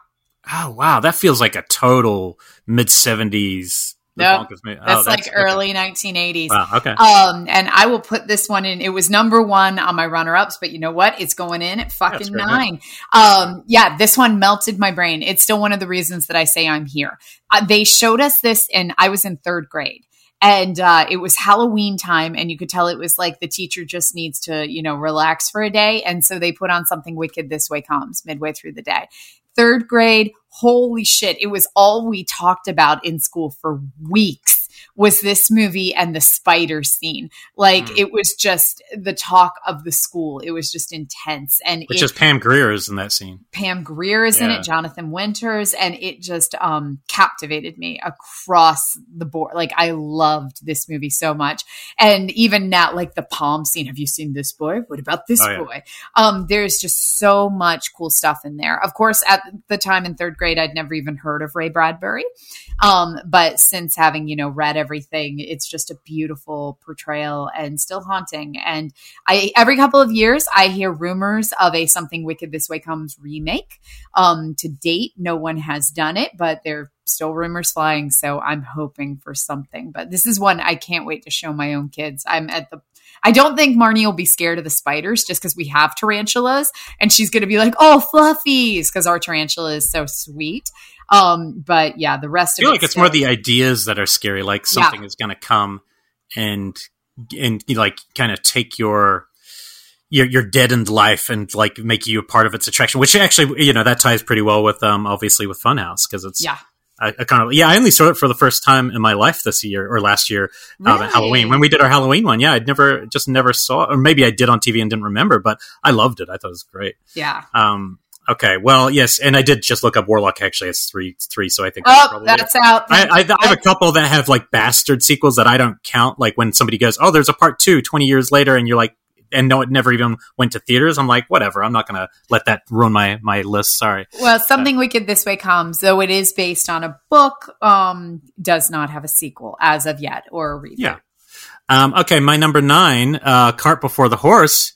Oh wow, that feels like a total mid seventies Nope. That's, oh, that's, like early 1980s. Wow, okay. Um, and I will put this one in. It was number one on my runner ups, but you know what? It's going in at fucking nine. Um, yeah, this one melted my brain. It's still one of the reasons that I say I'm here. Uh, they showed us this, and I was in third grade and uh, it was halloween time and you could tell it was like the teacher just needs to you know relax for a day and so they put on something wicked this way comes midway through the day third grade holy shit it was all we talked about in school for weeks was this movie and the spider scene. Like mm. it was just the talk of the school. It was just intense. And which is Pam Grier is in that scene. Pam Grier is yeah. in it, Jonathan Winters, and it just um captivated me across the board. Like I loved this movie so much. And even now, like the palm scene. Have you seen this boy? What about this oh, yeah. boy? Um, there's just so much cool stuff in there. Of course, at the time in third grade, I'd never even heard of Ray Bradbury. Um, but since having, you know, read every everything. It's just a beautiful portrayal and still haunting. And I every couple of years I hear rumors of a Something Wicked This Way Comes remake. Um, to date, no one has done it, but they're still rumors flying. So I'm hoping for something. But this is one I can't wait to show my own kids. I'm at the I don't think Marnie will be scared of the spiders just because we have tarantulas and she's going to be like, oh, fluffies, because our tarantula is so sweet. Um, but yeah, the rest I feel like it's more the ideas that are scary, like something yeah. is going to come and and like kind of take your your your deadened life and like make you a part of its attraction. Which actually, you know, that ties pretty well with um obviously with Funhouse because it's yeah. I, I, kind of yeah. I only saw it for the first time in my life this year or last year really? um, at Halloween when we did our Halloween one. Yeah, I'd never just never saw, or maybe I did on TV and didn't remember, but I loved it. I thought it was great. Yeah. Um, Okay, well, yes, and I did just look up Warlock. Actually, has three, three. So I think oh, that's, out. I, I, I, have a couple that have like bastard sequels that I don't count. Like when somebody goes, "Oh, there's a part two 20 years later," and you're like, and no, it never even went to theaters. I'm like, whatever. I'm not going to let that ruin my my list. Sorry. Well, something uh, wicked this way comes, though it is based on a book. Um, does not have a sequel as of yet or a reboot. Yeah. Um, okay, my number nine, uh, cart before the horse,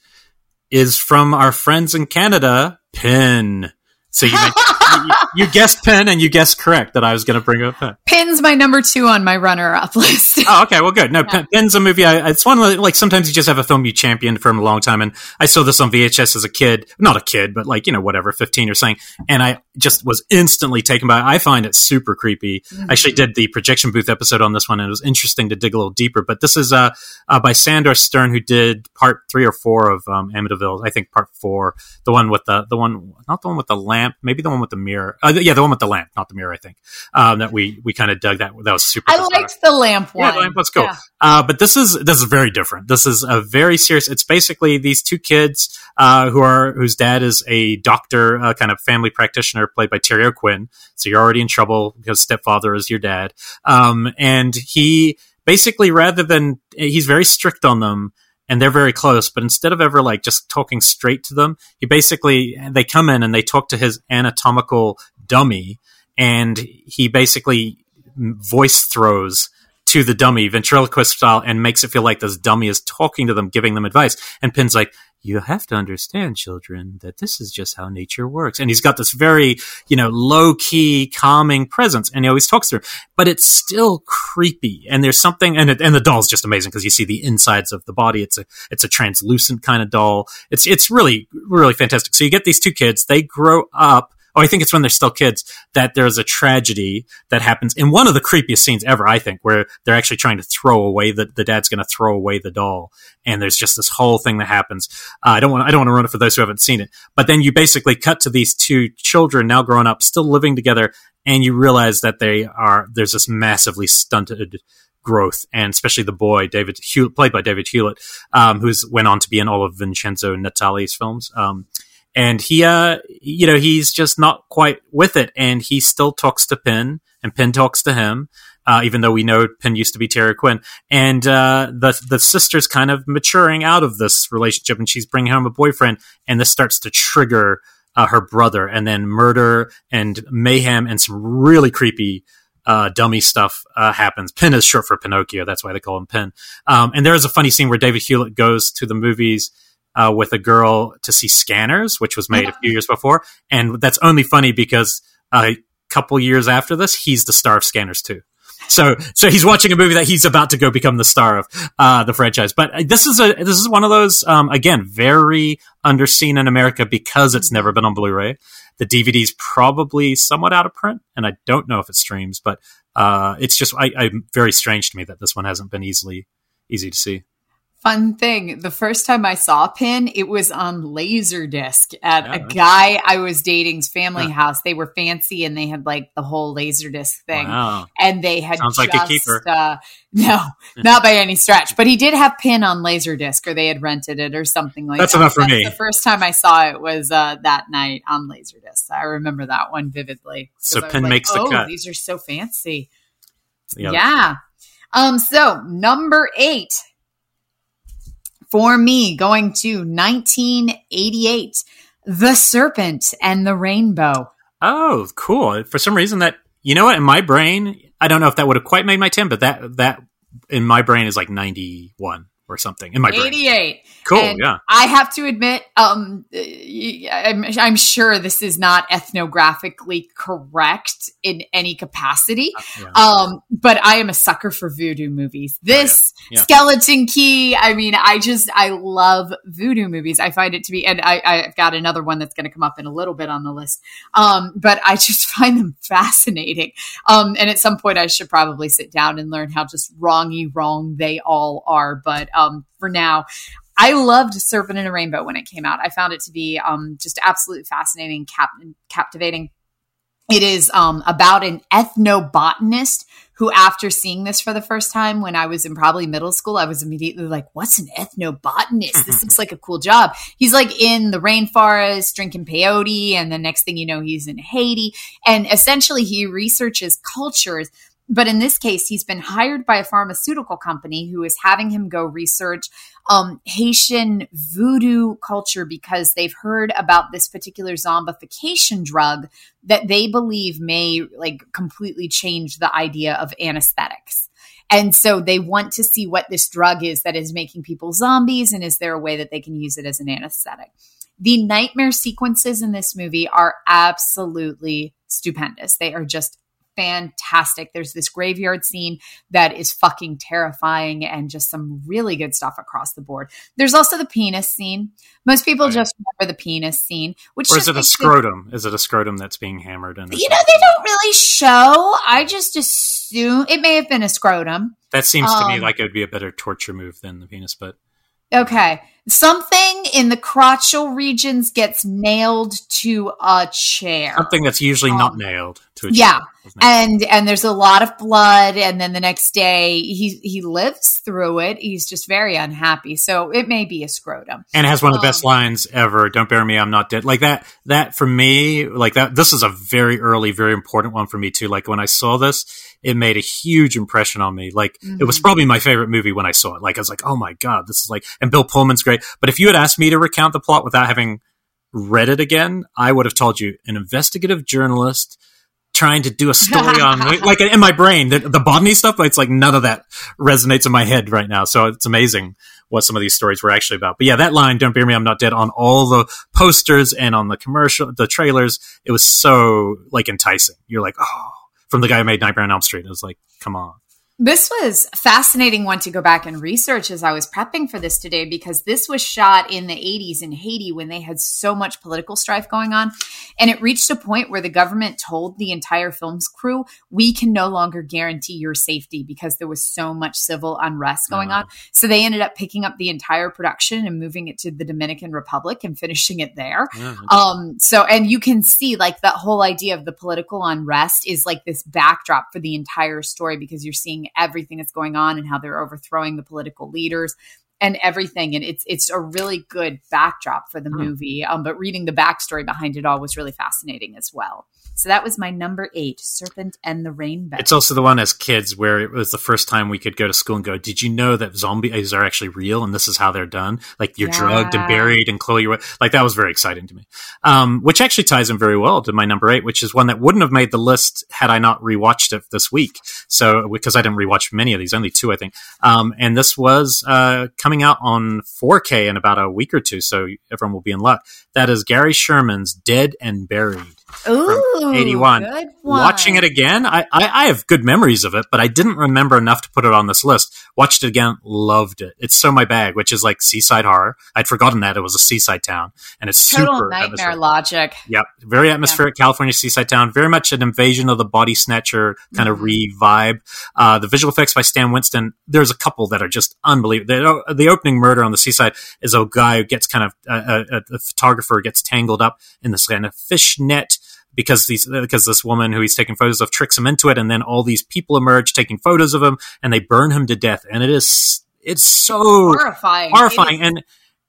is from our friends in Canada, Pin. So you, make, you, you guessed Pin and you guessed correct that I was going to bring up Pin. Pin's my number two on my runner-up list. oh, okay. Well, good. No, yeah. A movie. I, it's one of like sometimes you just have a film you championed for a long time, and I saw this on VHS as a kid, not a kid, but like you know whatever, fifteen or something, and I just was instantly taken by. It. I find it super creepy. Mm-hmm. I actually did the projection booth episode on this one, and it was interesting to dig a little deeper. But this is uh, uh by Sandor Stern, who did part three or four of um, Amityville. I think part four, the one with the the one, not the one with the lamp, maybe the one with the mirror. Uh, yeah, the one with the lamp, not the mirror. I think um, that we we kind of dug that. That was super. I bizarre. liked the lamp one. Yeah, the lamp cool. Yeah. Uh, but this is this is very different. This is a very serious. It's basically these two kids uh, who are whose dad is a doctor, uh, kind of family practitioner, played by Terry O'Quinn. So you're already in trouble because stepfather is your dad, um, and he basically rather than he's very strict on them and they're very close but instead of ever like just talking straight to them he basically they come in and they talk to his anatomical dummy and he basically voice throws to the dummy ventriloquist style and makes it feel like this dummy is talking to them giving them advice. And pin's like you have to understand children that this is just how nature works. And he's got this very you know low key calming presence and he always talks through but it's still creepy and there's something and it, and the doll's just amazing because you see the insides of the body. It's a it's a translucent kind of doll. It's it's really really fantastic. So you get these two kids. They grow up oh, I think it's when they're still kids that there's a tragedy that happens in one of the creepiest scenes ever, I think, where they're actually trying to throw away the, the dad's going to throw away the doll. And there's just this whole thing that happens. Uh, I don't want, I don't want to run it for those who haven't seen it, but then you basically cut to these two children now grown up, still living together. And you realize that they are, there's this massively stunted growth, and especially the boy David Hewlett, played by David Hewlett, um, who's went on to be in all of Vincenzo Natali's films. Um, and he uh you know he's just not quite with it and he still talks to Pin and Pin talks to him uh, even though we know Pin used to be Terry Quinn and uh, the the sister's kind of maturing out of this relationship and she's bringing home a boyfriend and this starts to trigger uh, her brother and then murder and mayhem and some really creepy uh, dummy stuff uh, happens. Pin is short for Pinocchio. That's why they call him Pin. Um, and there is a funny scene where David Hewlett goes to the movies uh, with a girl to see Scanners, which was made a few years before, and that's only funny because a couple years after this, he's the star of Scanners too. So, so he's watching a movie that he's about to go become the star of uh, the franchise. But this is a this is one of those um, again very underseen in America because it's never been on Blu-ray. The DVD's probably somewhat out of print, and I don't know if it streams. But uh, it's just I, I very strange to me that this one hasn't been easily easy to see. Fun thing, the first time I saw Pin, it was on Laserdisc at yeah, a guy I was dating's family house. They were fancy and they had like the whole Laserdisc thing. Wow. And they had Sounds just, like a keeper. Uh, no, not by any stretch. But he did have Pin on Laserdisc or they had rented it or something like that. That's that. enough for That's me. The first time I saw it was uh, that night on Laserdisc. I remember that one vividly. So Pin like, makes the oh, cut. These are so fancy. Yep. Yeah. Um, so number eight for me, going to 1988, The Serpent and the Rainbow. Oh, cool. For some reason that you know what, in my brain, I don't know if that would have quite made my 10, but that that in my brain is like 91 or something in my brain. 88. Cool, And yeah. I have to admit, um, I'm, I'm sure this is not ethnographically correct in any capacity. Yeah. Um, but I am a sucker for voodoo movies. This Yeah. skeleton key, I mean, I just, I love voodoo movies. I find it to be, and I, I've got another one that's going to come up in a little bit on the list. Um, but I just find them fascinating. Um, and at some point I should probably sit down and learn how just wrongy wrong they all are. But, um, for now, I loved Serpent in a Rainbow when it came out. I found it to be um, just absolutely fascinating, cap- captivating. It is um, about an ethnobotanist who, after seeing this for the first time when I was in probably middle school, I was immediately like, What's an ethnobotanist? This looks like a cool job. He's like in the rainforest drinking peyote, and the next thing you know, he's in Haiti. And essentially, he researches cultures. But in this case, he's been hired by a pharmaceutical company who is having him go research um, Haitian voodoo culture because they've heard about this particular zombification drug that they believe may like completely change the idea of anesthetics. And so they want to see what this drug is that is making people zombies and is there a way that they can use it as an anesthetic. The nightmare sequences in this movie are absolutely stupendous. They are just fantastic. There's this graveyard scene that is fucking terrifying and just some really good stuff across the board. There's also the penis scene. Most people Right. just remember the penis scene, which Or is it a scrotum? Is it a scrotum that's being hammered in? You know, they don't really show. I just assume it may have been a scrotum. That seems to me um, like it would be a better torture move than the penis, but Okay. Something in the crotchal regions gets nailed to a chair. something that's usually not Um, nailed to a yeah. chair, it? And and there's a lot of blood and then the next day he he lives through it he's just very unhappy so it may be a scrotum and has one of the best Um, lines ever. Don't bury me, I'm not dead. Like that. That for me, like that. This is a very early, very important one for me too. Like when I saw this, it made a huge impression on me. Like it was Mhm. probably my favorite movie when I saw it. Like I was like, oh my god, this is like. And Bill Pullman's great. But if you had asked me to recount the plot without having read it again, I would have told you an investigative journalist trying to do a story on like in my brain the, the botany stuff but it's like none of that resonates in my head right now. So it's amazing what some of these stories were actually about. But yeah that line don't bury me i'm not dead on all the posters and on the commercial the trailers it was so like enticing. You're like oh from the guy who made nightmare on elm street. It was like come on This was a fascinating one to go back and research as I was prepping for this today because this was shot in the 80s in Haiti when they had so much political strife going on. And it reached a point where the government told the entire film's crew, we can no longer guarantee your safety because there was so much civil unrest going Oh. on. So they ended up picking up the entire production and moving it to the Dominican Republic and finishing it there. Yeah. Um, so, and you can see like that whole idea of the political unrest is like this backdrop for the entire story because you're seeing everything that's going on and how they're overthrowing the political leaders. And everything. And it's it's a really good backdrop for the Hmm. movie. Um, but reading the backstory behind it all was really fascinating as well. So that was my number eight, Serpent and the Rainbow. It's also the one as kids where it was the first time we could go to school and go, "Did you know that zombies are actually real and this is how they're done? Like you're drugged and buried and Chloe, like that was very exciting to me." Um, which actually ties in very well to my number eight, which is one that wouldn't have made the list had I not rewatched it this week. So because I didn't rewatch many of these, only two I think. Um, and this was uh, coming out on 4K in about a week or two, so everyone will be in luck. That is Gary Sherman's Dead and Buried. Ooh, 81. Good one. Watching it again, I, I, I have good memories of it, but I didn't remember enough to put it on this list. Watched it again, loved it. It's so my bag, which is like seaside horror. I'd forgotten that it was a seaside town, and it's Total super nightmare atmospheric. logic. Yep, very atmospheric California seaside town. Very much an invasion of the body snatcher kind of Mhm. re vibe. Uh, the visual effects by Stan Winston. There's a couple that are just unbelievable. The, the opening murder on the seaside is a guy who gets kind of a, a photographer gets tangled up in this kind of fish net because these because this woman who he's taking photos of tricks him into it, and then all these people emerge taking photos of him, and they burn him to death. And it is it's so Horrifying. horrifying and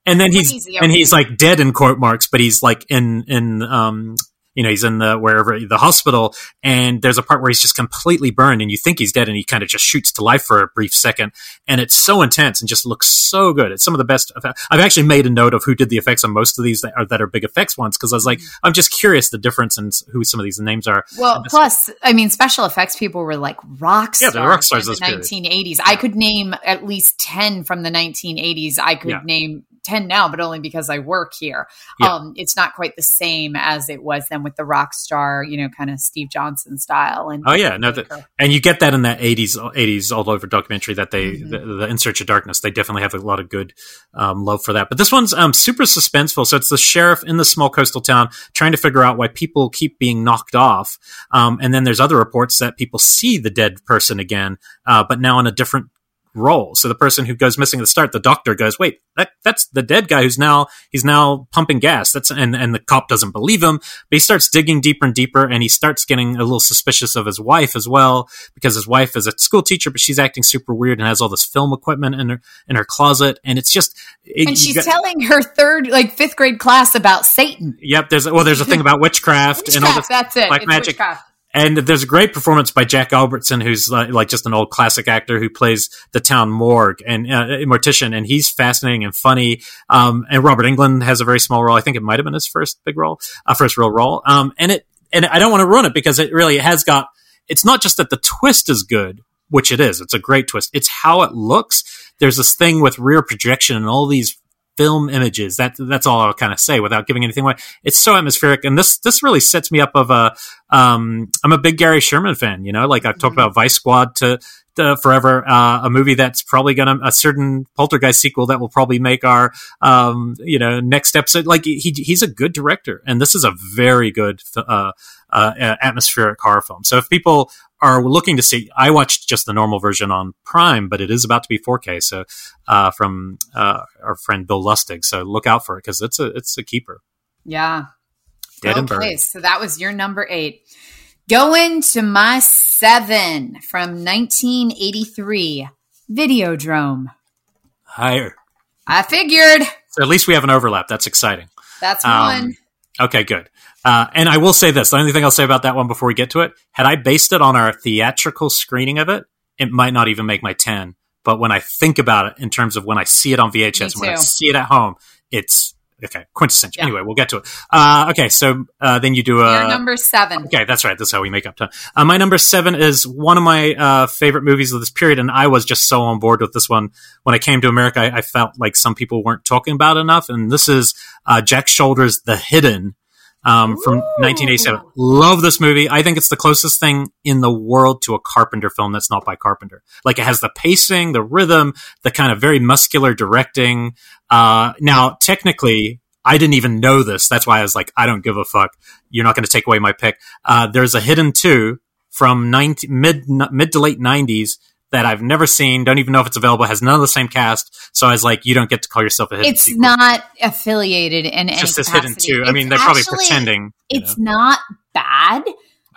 and then he's and he's like dead in quote marks but he's like in in um you know he's in the wherever the hospital and there's a part where he's just completely burned and you think he's dead and he kind of just shoots to life for a brief second and it's so intense and just looks so good it's some of the best i've actually made a note of who did the effects on most of these that are that are big effects ones because i was like mm-hmm. i'm just curious the difference in who some of these names are Well, plus, I mean, special effects people were like rock Yeah, stars, they're rock stars in the period. 1980s. I could name at least 10 from the 1980s. I could Yeah. name 10 now, but only because I work here. Yeah. Um, it's not quite the same as it was then with the rock star, you know, kind of Steve Johnson style. And Oh, yeah, no, the- and you get that in that 80s 80s all over documentary that they Mhm. the, the in search of darkness they definitely have a lot of good um, love for that but this one's um, super suspenseful so it's the sheriff in the small coastal town trying to figure out why people keep being knocked off um, and then there's other reports that people see the dead person again uh, but now in a different role so the person who goes missing at the start the doctor goes wait that that's the dead guy who's now he's now pumping gas that's and and the cop doesn't believe him but he starts digging deeper and deeper and he starts getting a little suspicious of his wife as well because his wife is a school teacher but she's acting super weird and has all this film equipment in her in her closet and it's just it, and she's got- telling her third, like fifth grade class about Satan. Yep, there's well, there's a thing about witchcraft, and all Witchcraft, this, that's it. black It's magic. witchcraft. And there's a great performance by Jack Albertson, who's like, like just an old classic actor who plays the town morgue and uh, mortician, and he's fascinating and funny. Um, and Robert Englund has a very small role. I think it might have been his first big role, uh, first real role. Um, and it and I don't want to ruin it because it really has got. It's not just that the twist is good, which it is. It's a great twist. It's how it looks. There's this thing with rear projection and all these film images. That that's all I'll kind of say without giving anything away. It's so atmospheric, and this this really sets me up of a. Um, I'm a big Gary Sherman fan. You know, like I've talked Mhm. about Vice Squad to. to forever, uh, a movie that's probably gonna a certain Poltergeist sequel that will probably make our, um, you know, next episode. Like he he's a good director, and this is a very good, uh, uh, atmospheric horror film. So if people are looking to see, I watched just the normal version on Prime, but it is about to be 4K. So uh, from uh, our friend Bill Lustig, so look out for it because it's a it's a keeper. Yeah. Dead and okay, so that was your number eight. Going to my seven from 1983, Videodrome. Higher. I figured So at least we have an overlap. That's exciting. that's Um, one. Okay, good. Uh, and I will say this: the only thing I'll say about that one before we get to it, had I based it on our theatrical screening of it, it might not even make my ten. But when I think about it in terms of when I see it on VHS, when I see it at home, it's okay, quintessential. Yeah. Anyway, we'll get to it. Uh, okay, so uh, then you do a Your number seven. Okay, that's right. That's how we make up time. Uh, my number seven is one of my uh, favorite movies of this period, and I was just so on board with this one. When I came to America, I, I felt like some people weren't talking about it enough, and this is uh, Jack Sholder's The Hidden um, from Ooh. 1987. Love this movie. I think it's the closest thing in the world to a Carpenter film that's not by Carpenter. Like it has the pacing, the rhythm, the kind of very muscular directing. Uh, now, technically, I didn't even know this. That's why I was like, I don't give a fuck. You're not going to take away my pick. Uh, there's a hidden two from 90, mid mid to late 90s that I've never seen. Don't even know if it's available. Has none of the same cast. So I was like, you don't get to call yourself a hidden. It's sequel. not affiliated in It's any just this hidden too. I mean, they're probably actually- pretending. you It's know. not bad.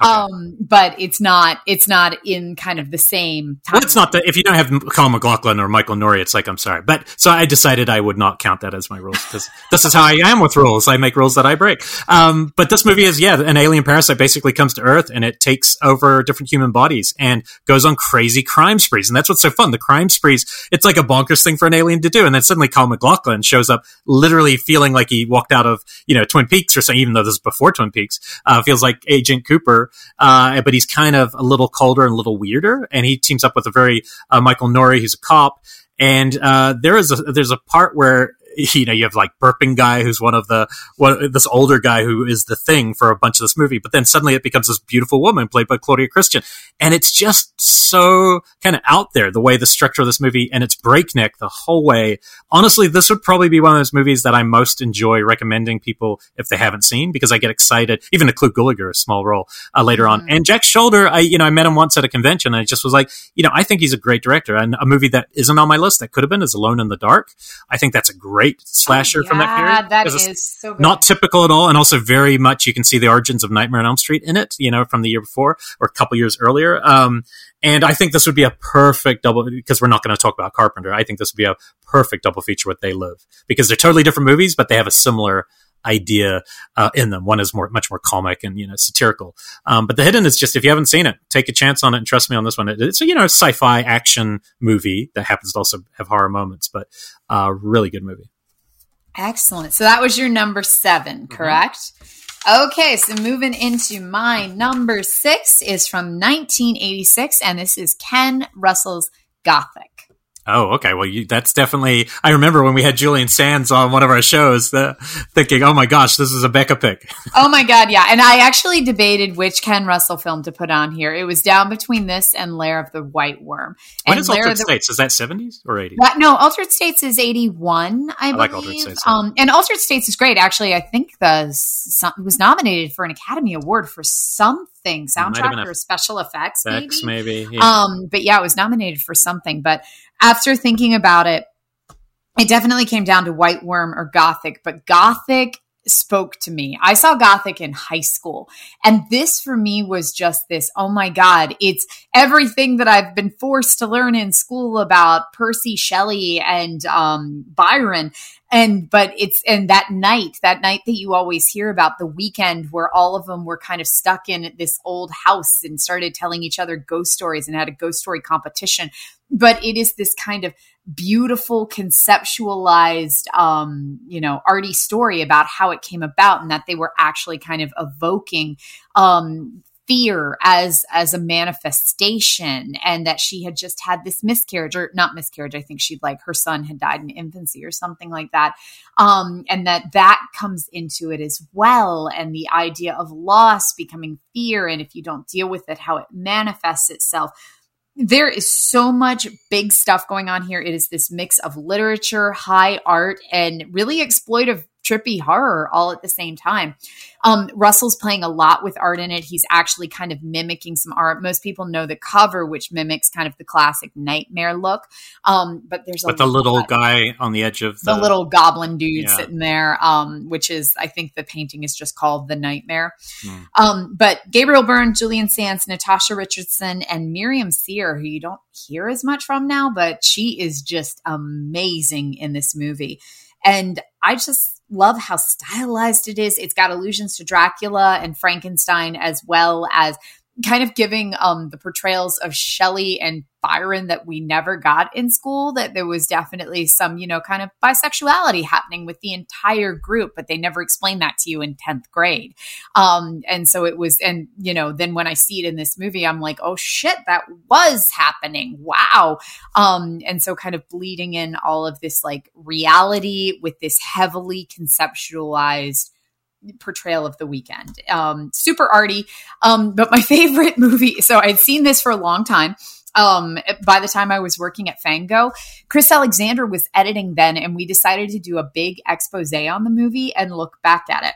Okay. Um, but it's not it's not in kind of the same time. Well, it's not that if you don't have Kyle MacLachlan or Michael Nouri, it's like I'm sorry. But so I decided I would not count that as my rules because this is how I am with rules. I make rules that I break. Um, but this movie is yeah, an alien parasite basically comes to Earth and it takes over different human bodies and goes on crazy crime sprees, and that's what's so fun. The crime sprees, it's like a bonkers thing for an alien to do, and then suddenly Kyle MacLachlan shows up, literally feeling like he walked out of you know Twin Peaks or something, even though this is before Twin Peaks. Uh, feels like Agent Cooper uh, but he's kind of a little colder and a little weirder. And he teams up with a very uh, Michael Nouri, who's a cop. And uh, there is a there's a part where you know, you have like burping guy who's one of the one, this older guy who is the thing for a bunch of this movie, but then suddenly it becomes this beautiful woman played by Claudia Christian, and it's just so kind of out there the way the structure of this movie and it's breakneck the whole way. Honestly, this would probably be one of those movies that I most enjoy recommending people if they haven't seen because I get excited. Even to Clu Gulager, a small role uh, later mm-hmm. on, and Jack Sholder. I you know I met him once at a convention and I just was like, you know, I think he's a great director, and a movie that isn't on my list that could have been is Alone in the Dark. I think that's a great great slasher yeah, from that period. That is so good. Not typical at all, and also very much you can see the origins of Nightmare on Elm Street in it. You know, from the year before or a couple years earlier. Um, and I think this would be a perfect double because we're not going to talk about Carpenter. I think this would be a perfect double feature with They Live because they're totally different movies, but they have a similar idea uh, in them. One is more, much more comic and you know satirical. Um, but the hidden is just if you haven't seen it, take a chance on it and trust me on this one. It's a you know sci-fi action movie that happens to also have horror moments, but uh, really good movie. Excellent. So that was your number 7 mm-hmm. correct? Mm-hmm. Okay, so moving into my number six is from 1986, and this is Ken Russell's Gothic. Oh, okay. Well, you, that's definitely. I remember when we had Julian Sands on one of our shows, the, thinking, "Oh my gosh, this is a Becca pick." oh my god, yeah. And I actually debated which Ken Russell film to put on here. It was down between this and Lair of the White Worm. And when is Lair Altered the, States? Is that seventies or eighties? No, Altered States is eighty one. I, I believe. Like Altered States. Um, and Altered States is great. Actually, I think the was nominated for an Academy Award for something soundtrack or special effects, maybe. maybe yeah. Um, but yeah, it was nominated for something. But after thinking about it, it definitely came down to White Worm or Gothic, but Gothic spoke to me. I saw Gothic in high school. And this for me was just this oh my God, it's everything that I've been forced to learn in school about Percy Shelley and um, Byron. And, but it's, and that night, that night that you always hear about the weekend where all of them were kind of stuck in this old house and started telling each other ghost stories and had a ghost story competition. But it is this kind of beautiful conceptualized um you know arty story about how it came about and that they were actually kind of evoking um fear as as a manifestation and that she had just had this miscarriage or not miscarriage i think she'd like her son had died in infancy or something like that. Um and that that comes into it as well. And the idea of loss becoming fear and if you don't deal with it how it manifests itself. There is so much big stuff going on here. It is this mix of literature, high art, and really exploitive trippy horror all at the same time. Um, Russell's playing a lot with art in it. He's actually kind of mimicking some art. Most people know the cover, which mimics kind of the classic nightmare look. Um, but there's but the little guy on the edge of the, the little goblin dude yeah. sitting there, um, which is I think the painting is just called the Nightmare. Mm. Um, but Gabriel Byrne, Julian Sands, Natasha Richardson, and Myriam Cyr, who you don't hear as much from now, but she is just amazing in this movie. And I just love how stylized it is. It's got allusions to Dracula and Frankenstein as well as kind of giving um, the portrayals of Shelley and Byron that we never got in school. That there was definitely some, you know, kind of bisexuality happening with the entire group, but they never explained that to you in 10th grade. Um, and so it was, and, you know, then when I see it in this movie, I'm like, oh shit, that was happening. Wow. Um, and so kind of bleeding in all of this like reality with this heavily conceptualized portrayal of the weekend. Um, super arty. Um, but my favorite movie, so I'd seen this for a long time. Um, by the time I was working at Fango, Chris Alexander was editing then, and we decided to do a big expose on the movie and look back at it.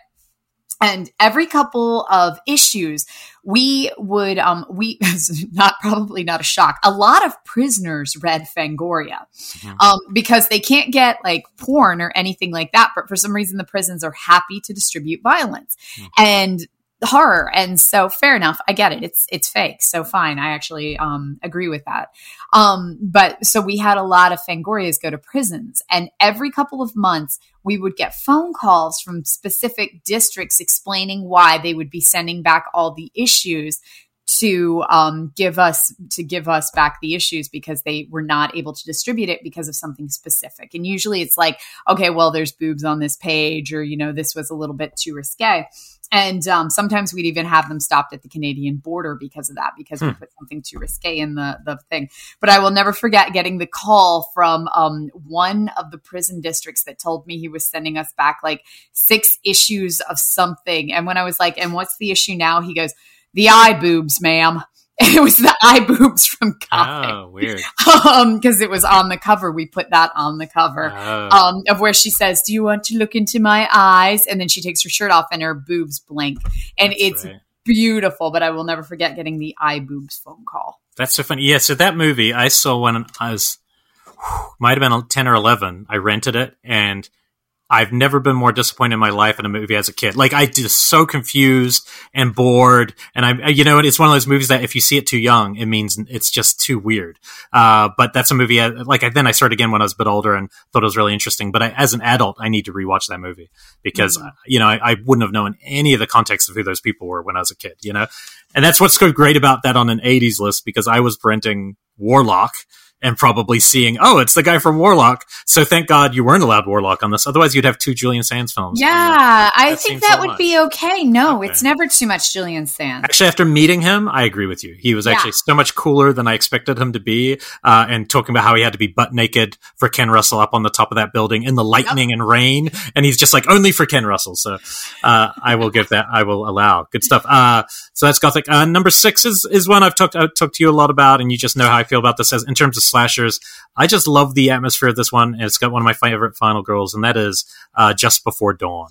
And every couple of issues, we would, um, we, not probably not a shock. A lot of prisoners read Fangoria, mm-hmm. um, because they can't get like porn or anything like that. But for some reason, the prisons are happy to distribute violence. Mm-hmm. And horror. And so fair enough. I get it. It's it's fake. So fine. I actually um agree with that. Um but so we had a lot of Fangorias go to prisons and every couple of months we would get phone calls from specific districts explaining why they would be sending back all the issues to um, give us to give us back the issues because they were not able to distribute it because of something specific. And usually it's like, okay, well, there's boobs on this page, or you know, this was a little bit too risque. And um, sometimes we'd even have them stopped at the Canadian border because of that, because hmm. we put something too risque in the, the thing. But I will never forget getting the call from um, one of the prison districts that told me he was sending us back like six issues of something. And when I was like, and what's the issue now? He goes, the eye boobs, ma'am. It was the eye boobs from Coffee. Oh, weird. um, because it was on the cover. We put that on the cover. Oh. Um, of where she says, "Do you want to look into my eyes?" And then she takes her shirt off and her boobs blink, and That's it's right. beautiful. But I will never forget getting the eye boobs phone call. That's so funny. Yeah. So that movie I saw when I was might have been ten or eleven. I rented it and I've never been more disappointed in my life in a movie as a kid. Like I just so confused and bored, and I, you know, it's one of those movies that if you see it too young, it means it's just too weird. Uh, but that's a movie. I, like I, then I started again when I was a bit older and thought it was really interesting. But I, as an adult, I need to rewatch that movie because mm-hmm. you know I, I, wouldn't have known any of the context of who those people were when I was a kid. You know, and that's what's so great about that on an '80s list because I was renting Warlock and probably seeing, oh, it's the guy from Warlock. So thank God you weren't allowed Warlock on this. Otherwise, you'd have two Julian Sands films. Yeah, I think that so would much. be okay. No, okay. it's never too much Julian Sands. Actually, after meeting him, I agree with you. He was actually yeah. so much cooler than I expected him to be. Uh, and talking about how he had to be butt naked for Ken Russell up on the top of that building in the lightning yep. and rain. And he's just like, only for Ken Russell. So uh, I will give that, I will allow. Good stuff. Uh, so that's Gothic. Uh, number six is, is one I've talked, I've talked to you a lot about, and you just know how I feel about this as in terms of slashers. I just love the atmosphere of this one, and it's got one of my favorite final girls, and that is uh, Just Before Dawn.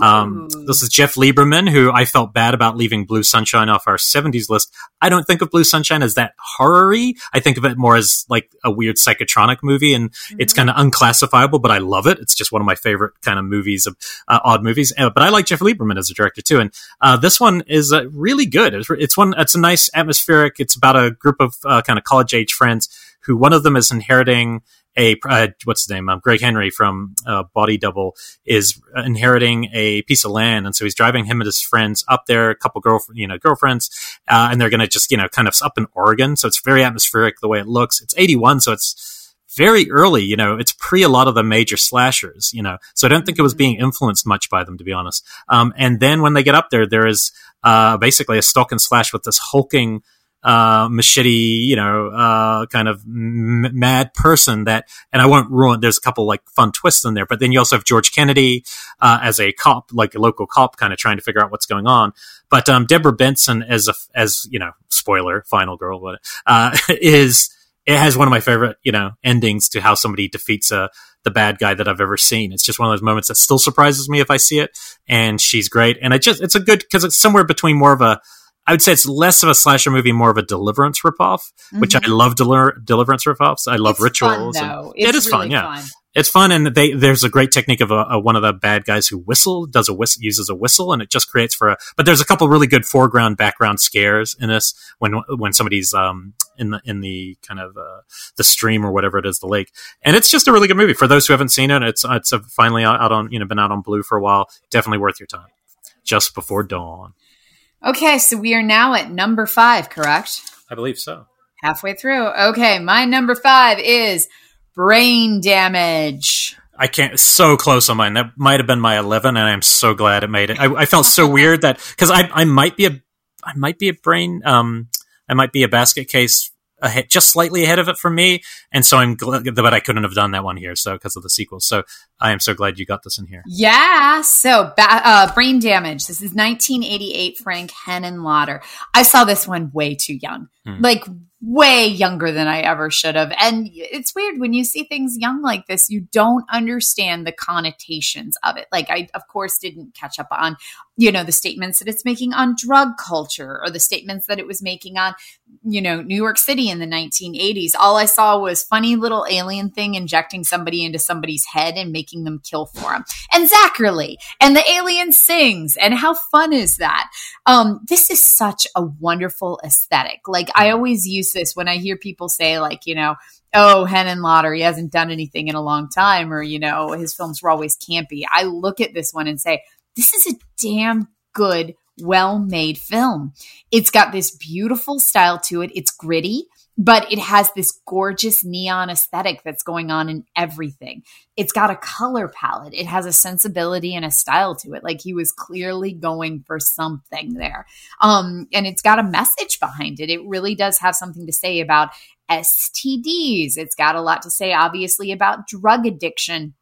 Um, this is Jeff Lieberman, who I felt bad about leaving Blue Sunshine off our 70s list. I don't think of Blue Sunshine as that horror I think of it more as like a weird psychotronic movie, and mm-hmm. it's kind of unclassifiable, but I love it. It's just one of my favorite kind of movies of uh, odd movies. Uh, but I like Jeff Lieberman as a director too, and uh, this one is uh, really good. It's, it's, one. It's a nice atmospheric. It's about a group of uh, kind of college age friends who one of them is inheriting a uh, what's his name? Um, Gregg Henry from uh, Body Double is inheriting a piece of land, and so he's driving him and his friends up there, a couple girl you know girlfriends, uh, and they're going to just you know kind of up in Oregon. So it's very atmospheric the way it looks. It's eighty one, so it's very early. You know, it's pre a lot of the major slashers. You know, so I don't think it was being influenced much by them, to be honest. Um, and then when they get up there, there is uh, basically a stalk and slash with this hulking uh, machete, you know, uh, kind of m- mad person that, and I won't ruin, there's a couple like fun twists in there, but then you also have George Kennedy, uh, as a cop, like a local cop kind of trying to figure out what's going on. But, um, Deborah Benson as a, as, you know, spoiler, final girl, uh, is, it has one of my favorite, you know, endings to how somebody defeats a, the bad guy that I've ever seen. It's just one of those moments that still surprises me if I see it. And she's great. And I just, it's a good, cause it's somewhere between more of a, I would say it's less of a slasher movie, more of a Deliverance ripoff, mm-hmm. which I mm-hmm. love Del- Deliverance ripoffs. I love it's rituals. Fun, though. It's it is really fun, yeah. Fun. It's fun, and they, there's a great technique of a, a, one of the bad guys who whistle does a whistle uses a whistle, and it just creates for a. But there's a couple really good foreground background scares in this when when somebody's um in the in the kind of uh, the stream or whatever it is, the lake, and it's just a really good movie for those who haven't seen it. It's it's finally out on you know been out on Blue for a while. Definitely worth your time. Just before dawn. Okay, so we are now at number five, correct? I believe so. Halfway through. Okay, my number five is brain damage. I can't, so close on mine. That might have been my 11, and I'm so glad it made it. I, I felt so weird that, because I, I might be a, I might be a brain, um, I might be a basket case ahead, just slightly ahead of it for me. And so I'm glad that I couldn't have done that one here. So because of the sequel. So I am so glad you got this in here. Yeah. So uh, brain damage. This is 1988 Frank Henenlotter. I saw this one way too young. mm. like way younger than I ever should have. And it's weird when you see things young like this, you don't understand the connotations of it. Like I of course didn't catch up on, you know, the statements that it's making on drug culture or the statements that it was making on, you know, New York City in the 1980s. All I saw was funny little alien thing injecting somebody into somebody's head and making them kill for him. And Zacherle and the alien sings and how fun is that? Um this is such a wonderful aesthetic. Like I always use this when I hear people say, like, you know, oh, Henenlotter, he hasn't done anything in a long time, or, you know, his films were always campy. I look at this one and say, this is a damn good, well made film. It's got this beautiful style to it. It's gritty but it has this gorgeous neon aesthetic that's going on in everything. It's got a color palette. It has a sensibility and a style to it. Like he was clearly going for something there. Um, and it's got a message behind it. It really does have something to say about STDs. It's got a lot to say, obviously, about drug addiction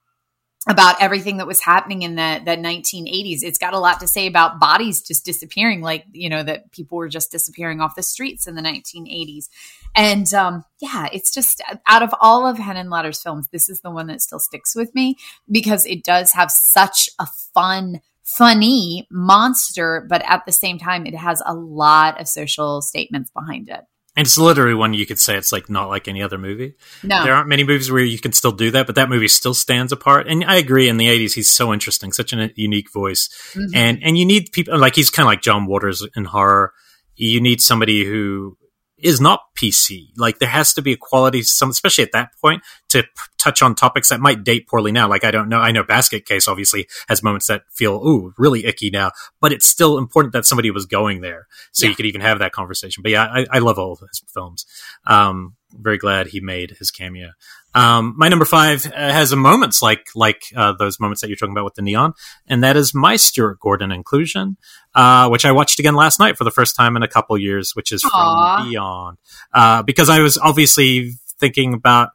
about everything that was happening in the, the 1980s. It's got a lot to say about bodies just disappearing, like, you know, that people were just disappearing off the streets in the 1980s. And um, yeah, it's just out of all of Henenlotter's films, this is the one that still sticks with me because it does have such a fun, funny monster, but at the same time, it has a lot of social statements behind it. And it's literally one you could say it's like not like any other movie. No, there aren't many movies where you can still do that, but that movie still stands apart. And I agree. In the '80s, he's so interesting, such a unique voice, mm-hmm. and and you need people like he's kind of like John Waters in horror. You need somebody who is not PC. Like there has to be a quality, some, especially at that point, to p- touch on topics that might date poorly now. Like I don't know, I know Basket Case obviously has moments that feel ooh really icky now, but it's still important that somebody was going there, so yeah. you could even have that conversation. But yeah, I, I love all of his films. Um, very glad he made his cameo. Um, my number five uh, has a moments like like uh, those moments that you're talking about with the neon, and that is my Stuart Gordon inclusion, uh, which I watched again last night for the first time in a couple years, which is Aww. from Beyond, uh, because I was obviously thinking about.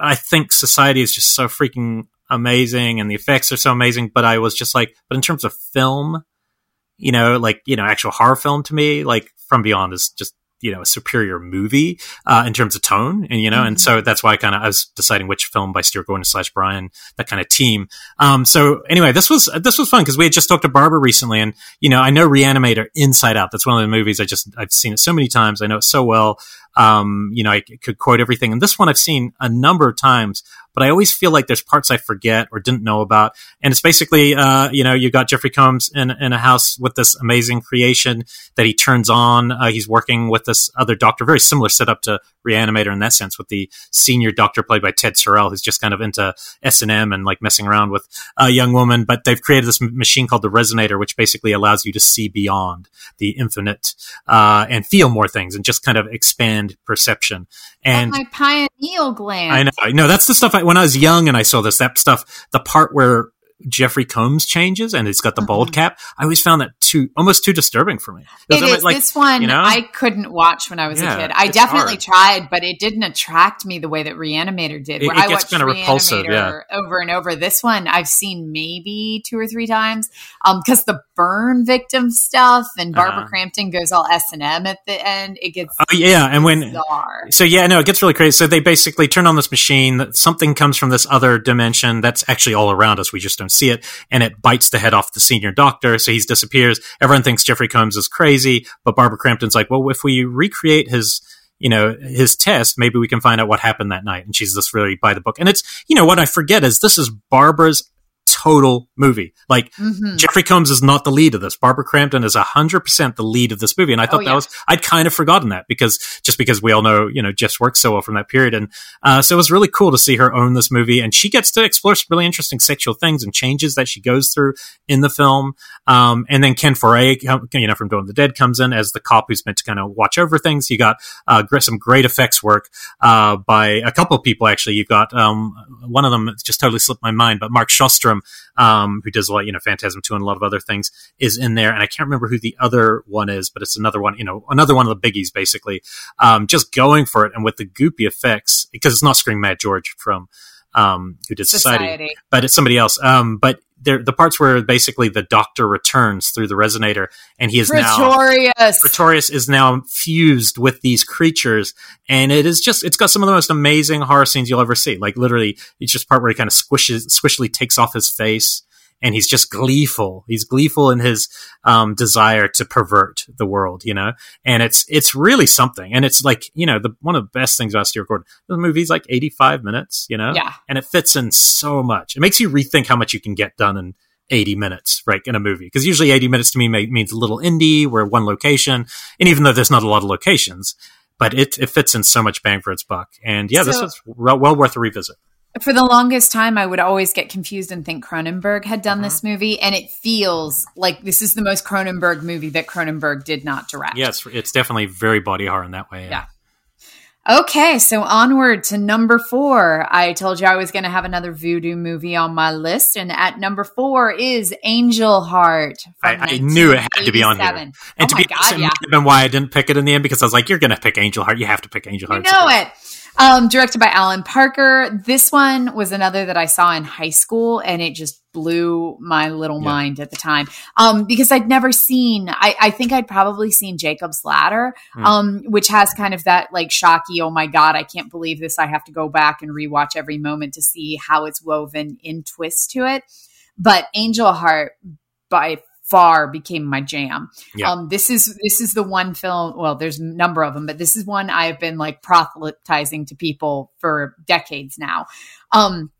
I think society is just so freaking amazing, and the effects are so amazing. But I was just like, but in terms of film, you know, like you know, actual horror film to me, like From Beyond is just you know a superior movie uh, in terms of tone, and you know, mm-hmm. and so that's why I kind of I was deciding which film by Stuart Gordon slash Brian that kind of team. Um, so anyway, this was this was fun because we had just talked to Barbara recently, and you know, I know Reanimator Inside Out. That's one of the movies I just I've seen it so many times. I know it so well. Um, you know, I could quote everything, and this one I've seen a number of times but I always feel like there's parts I forget or didn't know about. And it's basically, uh, you know, you got Jeffrey Combs in, in a house with this amazing creation that he turns on. Uh, he's working with this other doctor, very similar setup to Reanimator in that sense, with the senior doctor played by Ted Sorel, who's just kind of into S and M and like messing around with a young woman. But they've created this machine called the Resonator, which basically allows you to see beyond the infinite uh, and feel more things and just kind of expand perception. And my pineal gland. I know, I know. That's the stuff I, when I was young and I saw this, that stuff, the part where Jeffrey Combs changes and it's got the bald mm-hmm. cap. I always found that too almost too disturbing for me. It is. Like, this one you know? I couldn't watch when I was yeah, a kid. I definitely hard. tried, but it didn't attract me the way that Reanimator did. Where it, it I watched kind of repulsive, yeah. over and over. This one I've seen maybe two or three times because um, the burn victim stuff and Barbara uh-huh. Crampton goes all S and M at the end. It gets oh yeah, and when so yeah, no, it gets really crazy. So they basically turn on this machine something comes from this other dimension that's actually all around us. We just don't see it, and it bites the head off the senior doctor. So he disappears. Everyone thinks Jeffrey Combs is crazy, but Barbara Crampton's like, well, if we recreate his you know, his test, maybe we can find out what happened that night. And she's just really by the book. And it's, you know, what I forget is this is Barbara's total movie. Like mm-hmm. Jeffrey Combs is not the lead of this. Barbara Crampton is hundred percent the lead of this movie, and I thought oh, yeah. that was I'd kind of forgotten that because just because we all know you know Jeff's work so well from that period, and uh, so it was really cool to see her own this movie, and she gets to explore some really interesting sexual things and changes that she goes through in the film. Um, and then Ken Foree, you know, from Dawn of the Dead, comes in as the cop who's meant to kind of watch over things. You got uh, some great effects work uh, by a couple of people actually. You've got um, one of them just totally slipped my mind, but Mark Shostrom um, who does a lot, you know, Phantasm 2 and a lot of other things, is in there. And I can't remember who the other one is, but it's another one, you know, another one of the biggies, basically. Um, just going for it and with the goopy effects, because it's not Scream Mad George from, um, who did Society, Society but it's somebody else. Um, but there the parts where basically the doctor returns through the resonator and he is Pretorius. now Pretorius is now fused with these creatures and it is just it's got some of the most amazing horror scenes you'll ever see like literally it's just part where he kind of squishes squishily takes off his face and he's just gleeful. He's gleeful in his um, desire to pervert the world, you know. And it's it's really something. And it's like you know the one of the best things about Stuart Gordon. The movie's like eighty five minutes, you know. Yeah. And it fits in so much. It makes you rethink how much you can get done in 80 minutes, right, in a movie. Because usually 80 minutes to me may, means a little indie, where one location, and even though there's not a lot of locations, but it, it fits in so much bang for its buck. And yeah, so, this was well worth a revisit for the longest time, I would always get confused and think Cronenberg had done uh-huh. this movie, and it feels like this is the most Cronenberg movie that Cronenberg did not direct. Yes, it's definitely very body horror in that way. Yeah. yeah. Okay, so onward to number four. I told you I was going to have another voodoo movie on my list, and at number four is Angel Heart. I, I, knew it had to be on here. And oh to be God, honest, yeah. been why I didn't pick it in the end because I was like, "You're going to pick Angel Heart. You have to pick Angel Heart." You know it. Um, directed by Alan Parker. This one was another that I saw in high school, and it just blew my little yeah. mind at the time. Um, because I'd never seen. I, I think I'd probably seen Jacob's Ladder, mm. um, which has kind of that like shocky. Oh my god, I can't believe this. I have to go back and rewatch every moment to see how it's woven in twist to it. But Angel Heart by far became my jam. Yeah. Um, this is this is the one film. Well, there's a number of them, but this is one I've been like proselytizing to people for decades now. Um,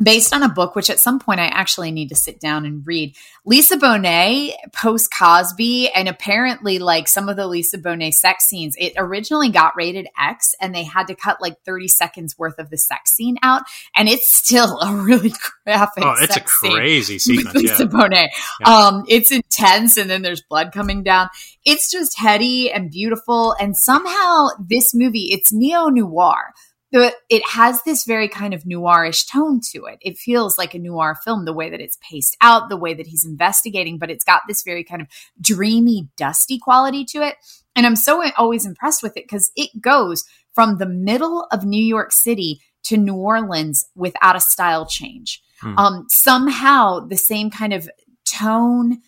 based on a book, which at some point I actually need to sit down and read. Lisa Bonet post Cosby, and apparently, like some of the Lisa Bonet sex scenes, it originally got rated X, and they had to cut like 30 seconds worth of the sex scene out, and it's still a really graphic. Oh, it's a crazy scene sequence. Lisa yeah. Bonet. Yeah. Um, it's intense, and then there's blood coming down. It's just heady and beautiful, and somehow this movie, it's neo noir the, it has this very kind of noirish tone to it. It feels like a noir film, the way that it's paced out, the way that he's investigating, but it's got this very kind of dreamy, dusty quality to it. And I'm so always impressed with it because it goes from the middle of New York City to New Orleans without a style change. Hmm. Um, somehow, the same kind of tone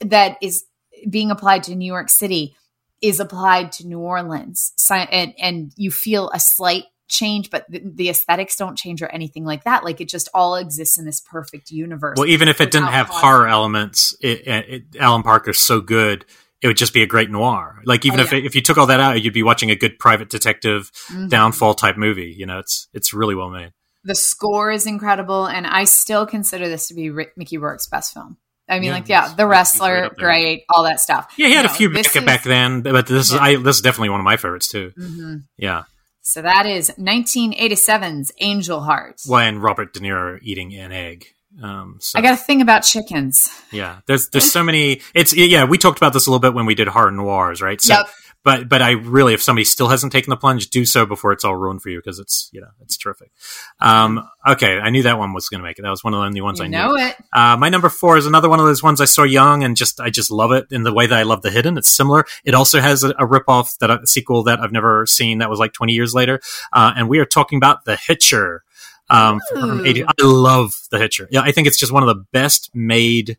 that is being applied to New York City is applied to New Orleans. So, and, and you feel a slight change, but the, the, aesthetics don't change or anything like that. Like it just all exists in this perfect universe. Well, even if it didn't have horror elements, it, it, Alan Parker's so good. It would just be a great noir. Like even oh, if yeah. if you took all that out, you'd be watching a good private detective mm-hmm. downfall type movie. You know, it's it's really well made. The score is incredible, and I still consider this to be Rick, Mickey Rourke's best film. I mean, yeah, like, yeah, the wrestler, great, all that stuff. Yeah, he had a few back, is, back then, but this yeah. is I, this is definitely one of my favorites too. Mm-hmm. Yeah, so that is 1987's Angel Heart. When Robert De Niro eating an egg. Um, so. I got a thing about chickens. Yeah, there's there's so many. It's yeah, we talked about this a little bit when we did horror noirs, right? So yep but but I really, if somebody still hasn't taken the plunge, do so before it's all ruined for you because it's you know it's terrific. Um, okay, I knew that one was going to make it. That was one of the only ones you I know knew. it. Uh, my number four is another one of those ones I saw young and just I just love it in the way that I love The Hidden. It's similar. It also has a, a ripoff that a sequel that I've never seen that was like twenty years later, uh, and we are talking about The Hitcher. Um, from 80. I love The Hitcher. Yeah, I think it's just one of the best made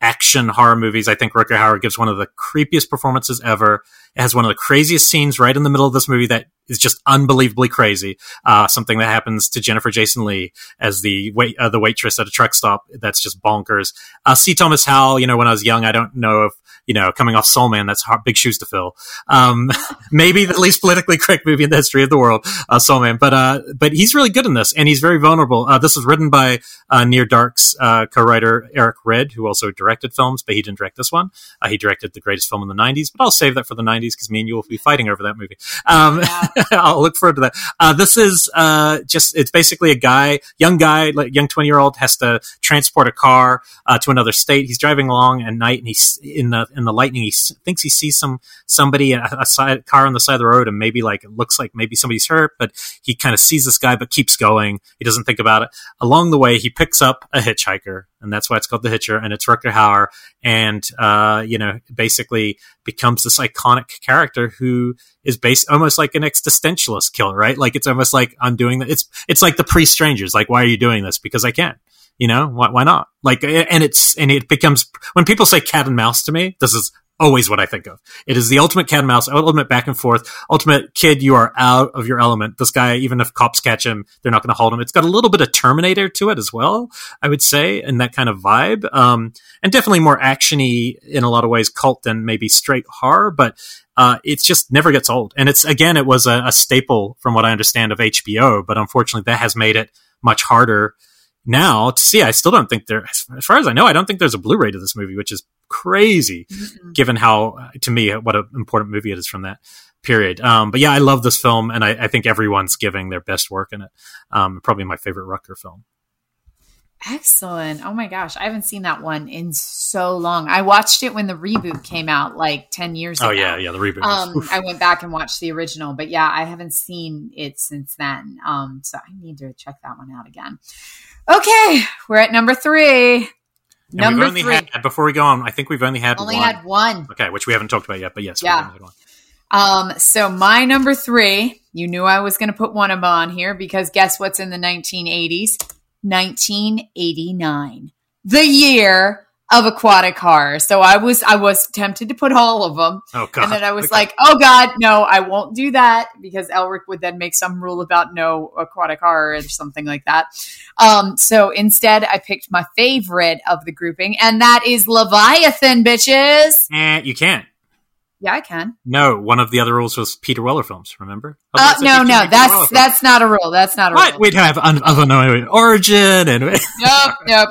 action horror movies. I think Rutger Hauer gives one of the creepiest performances ever. It has one of the craziest scenes right in the middle of this movie that is just unbelievably crazy. Uh, something that happens to Jennifer Jason Lee as the wait, uh, the waitress at a truck stop. That's just bonkers. Uh, C. Thomas Howell, you know, when I was young, I don't know if you know, coming off Soul Man, that's hard, big shoes to fill. Um, maybe the least politically correct movie in the history of the world, uh, Soul Man. But, uh, but he's really good in this and he's very vulnerable. Uh, this was written by, uh, Near Dark's, uh, co-writer Eric Red, who also directed films, but he didn't direct this one. Uh, he directed the greatest film in the 90s, but I'll save that for the 90s because me and you will be fighting over that movie. Um, yeah. I'll look forward to that. Uh, this is, uh, just, it's basically a guy, young guy, like young 20 year old has to transport a car, uh, to another state. He's driving along at night and he's in the, in the lightning. He thinks he sees some somebody a, a side car on the side of the road, and maybe like it looks like maybe somebody's hurt, but he kind of sees this guy, but keeps going. He doesn't think about it. Along the way, he picks up a hitchhiker, and that's why it's called the Hitcher, and it's Rutger Hauer, and uh, you know, basically becomes this iconic character who is based almost like an existentialist killer, right? Like it's almost like I'm doing that. It's it's like the pre strangers. Like, why are you doing this? Because I can You know, why, why not? Like, and it's, and it becomes, when people say cat and mouse to me, this is always what I think of. It is the ultimate cat and mouse, ultimate back and forth, ultimate kid, you are out of your element. This guy, even if cops catch him, they're not going to hold him. It's got a little bit of Terminator to it as well, I would say, and that kind of vibe. Um, and definitely more actiony in a lot of ways, cult than maybe straight horror, but uh, it just never gets old. And it's again, it was a, a, staple from what I understand of HBO, but unfortunately, that has made it much harder now to see. I still don't think there, as far as I know, I don't think there's a Blu-ray to this movie, which is crazy, mm-hmm. given how to me what an important movie it is from that period. Um, but yeah, I love this film, and I, I, think everyone's giving their best work in it. Um, probably my favorite Rutger film. Excellent. Oh my gosh. I haven't seen that one in so long. I watched it when the reboot came out like 10 years oh, ago. Oh, yeah. Yeah. The reboot. Um, I went back and watched the original, but yeah, I haven't seen it since then. Um, so I need to check that one out again. Okay. We're at number three. And number only three. Had, before we go on, I think we've only had only one. had one. Okay. Which we haven't talked about yet, but yes. Yeah. Um, so my number three, you knew I was going to put one of them on here because guess what's in the 1980s? 1989, the year of aquatic horror. So I was I was tempted to put all of them. Oh god. And then I was okay. like, "Oh god, no, I won't do that" because Elric would then make some rule about no aquatic horror or something like that. Um so instead I picked my favorite of the grouping and that is Leviathan bitches. Eh, you can't. Yeah, I can. No, one of the other rules was Peter Weller films. Remember? Uh, no, no, that's that's not a rule. That's not a what? rule. We'd have un- unknown origin and. yep, yep.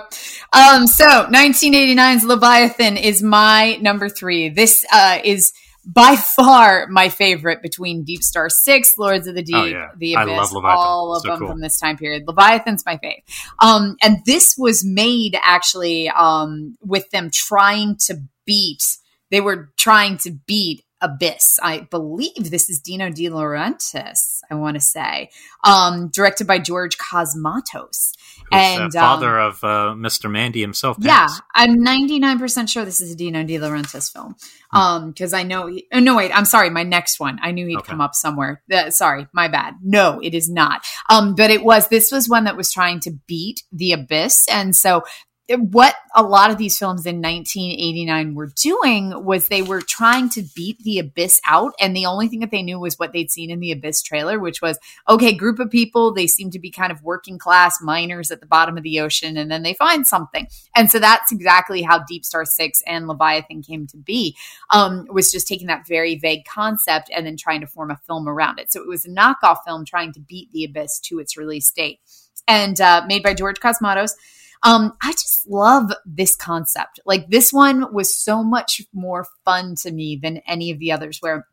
Um, so 1989's Leviathan is my number three. This uh, is by far my favorite between Deep Star Six, Lords of the Deep, oh, yeah. The Abyss, all of so them cool. from this time period. Leviathan's my fave. Um, and this was made actually um, with them trying to beat they were trying to beat Abyss. I believe this is Dino De Laurentiis, I want to say, um, directed by George Cosmatos. Who's and father um, of uh, Mr. Mandy himself. Yeah, I'm 99% sure this is a Dino De Laurentiis film. Hmm. Um, because I know, he, oh, no, wait, I'm sorry. My next one, I knew he'd okay. come up somewhere. Uh, sorry, my bad. No, it is not. Um, but it was, this was one that was trying to beat the abyss. And so what a lot of these films in 1989 were doing was they were trying to beat the abyss out and the only thing that they knew was what they'd seen in the abyss trailer which was okay group of people they seem to be kind of working class miners at the bottom of the ocean and then they find something. And so that's exactly how deep star 6 and leviathan came to be um, was just taking that very vague concept and then trying to form a film around it. So it was a knockoff film trying to beat the abyss to its release date. And uh, made by george cosmatos um, I just love this concept. Like this one was so much more fun to me than any of the others where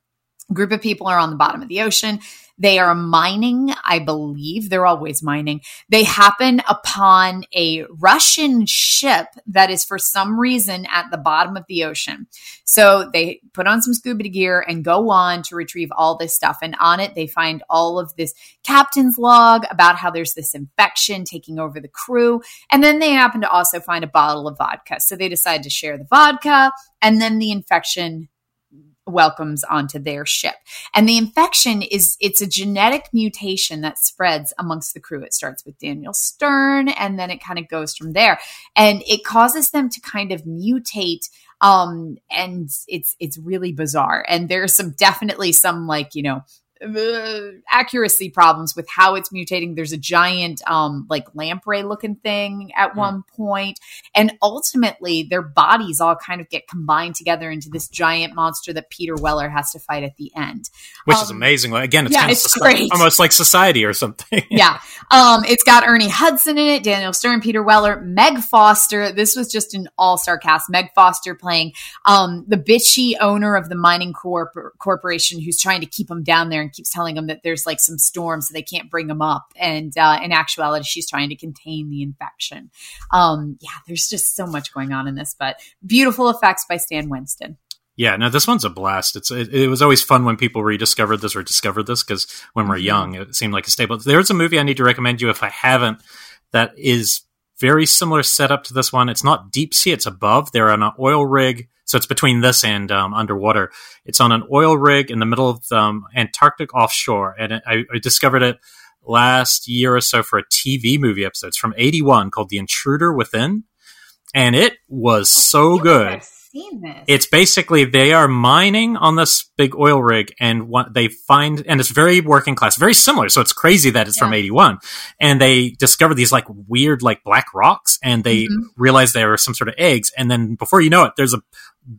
group of people are on the bottom of the ocean. They are mining, I believe. They're always mining. They happen upon a Russian ship that is for some reason at the bottom of the ocean. So they put on some scuba gear and go on to retrieve all this stuff. And on it, they find all of this captain's log about how there's this infection taking over the crew. And then they happen to also find a bottle of vodka. So they decide to share the vodka. And then the infection welcomes onto their ship. And the infection is it's a genetic mutation that spreads amongst the crew. It starts with Daniel Stern and then it kind of goes from there. And it causes them to kind of mutate um and it's it's really bizarre. And there's some definitely some like, you know, accuracy problems with how it's mutating. There's a giant, um, like lamprey looking thing at mm. one point, and ultimately their bodies all kind of get combined together into this giant monster that Peter Weller has to fight at the end, which um, is amazing. Again, it's yeah, kind it's of great. almost like Society or something. yeah, um, it's got Ernie Hudson in it, Daniel Stern, Peter Weller, Meg Foster. This was just an all star cast. Meg Foster playing um, the bitchy owner of the mining corp- corporation who's trying to keep them down there and keeps telling them that there's like some storm, so they can't bring them up. And uh, in actuality, she's trying to contain the infection. Um, yeah, there's just so much going on in this, but beautiful effects by Stan Winston. Yeah, no, this one's a blast. It's it, it was always fun when people rediscovered this or discovered this because when we're mm-hmm. young, it seemed like a staple. There's a movie I need to recommend you if I haven't that is very similar setup to this one. It's not deep sea; it's above. They're on an oil rig so it's between this and um, underwater. It's on an oil rig in the middle of um, Antarctic offshore, and it, I, I, discovered it last year or so for a TV movie episode. It's from 81 called The Intruder Within. And it was so good seen this. it's basically they are mining on this big oil rig and what they find and it's very working class very similar. So it's crazy that it's from 81 and they discover these like weird like black rocks and they Mhm. realize there are some sort of eggs. And then before you know it there's a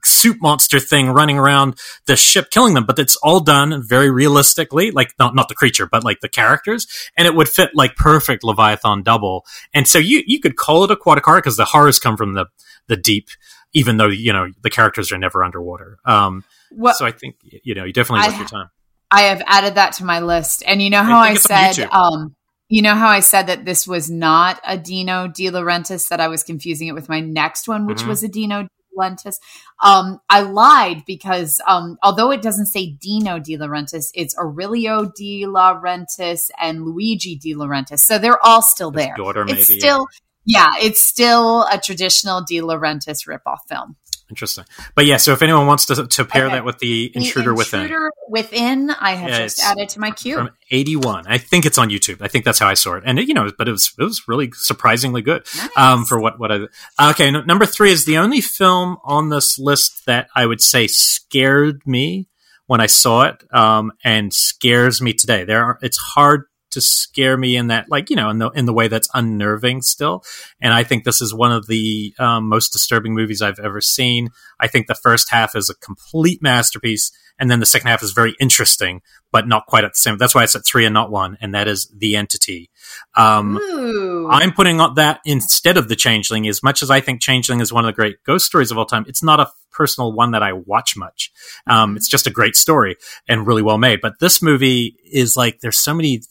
soup monster thing running around the ship killing them. But it's all done very realistically like not not the creature but like the characters. And it would fit like perfect leviathan double. And so you you could call it aquatic horror because the horrors come from the the deep even though you know the characters are never underwater. Um, What so I think you know you definitely I worth your time. I have added that to my list. And you know how think I, said, um, you know how I said that this was not a Dino De Laurentiis, that I was confusing it with my next one, which Mhm. was a Dino De Laurentiis. Um, I lied because um, although it doesn't say Dino De Laurentiis, it's Aurelio De Laurentiis and Luigi De Laurentiis. So they're all still His there. daughter, maybe. It's still, yeah, it's still a traditional De Laurentiis ripoff film. interesting. But yeah, so if anyone wants to to pair Okay. that with the The Intruder, Within Intruder Within, I have Yeah, just added to my queue. from '81, I think it's on YouTube. I think that's how I saw it, and it, you know, but it was it was really surprisingly good. Nice. um, for what what I okay. No, number three is the only film on this list that I would say scared me when I saw it, um, and scares me today. There, are, it's hard to scare me in that, like you know, in the in the way that's unnerving still. And I think this is one of the um, most disturbing movies I've ever seen. I think the first half is a complete masterpiece, and then the second half is very interesting, but not quite at the same. That's why it's at three and not one, and that is the entity. Um, I'm putting on that instead of the Changeling. As much as I think Changeling is one of the great ghost stories of all time, it's not a personal one that I watch much. Um, it's just a great story and really well made. But this movie is like there's so many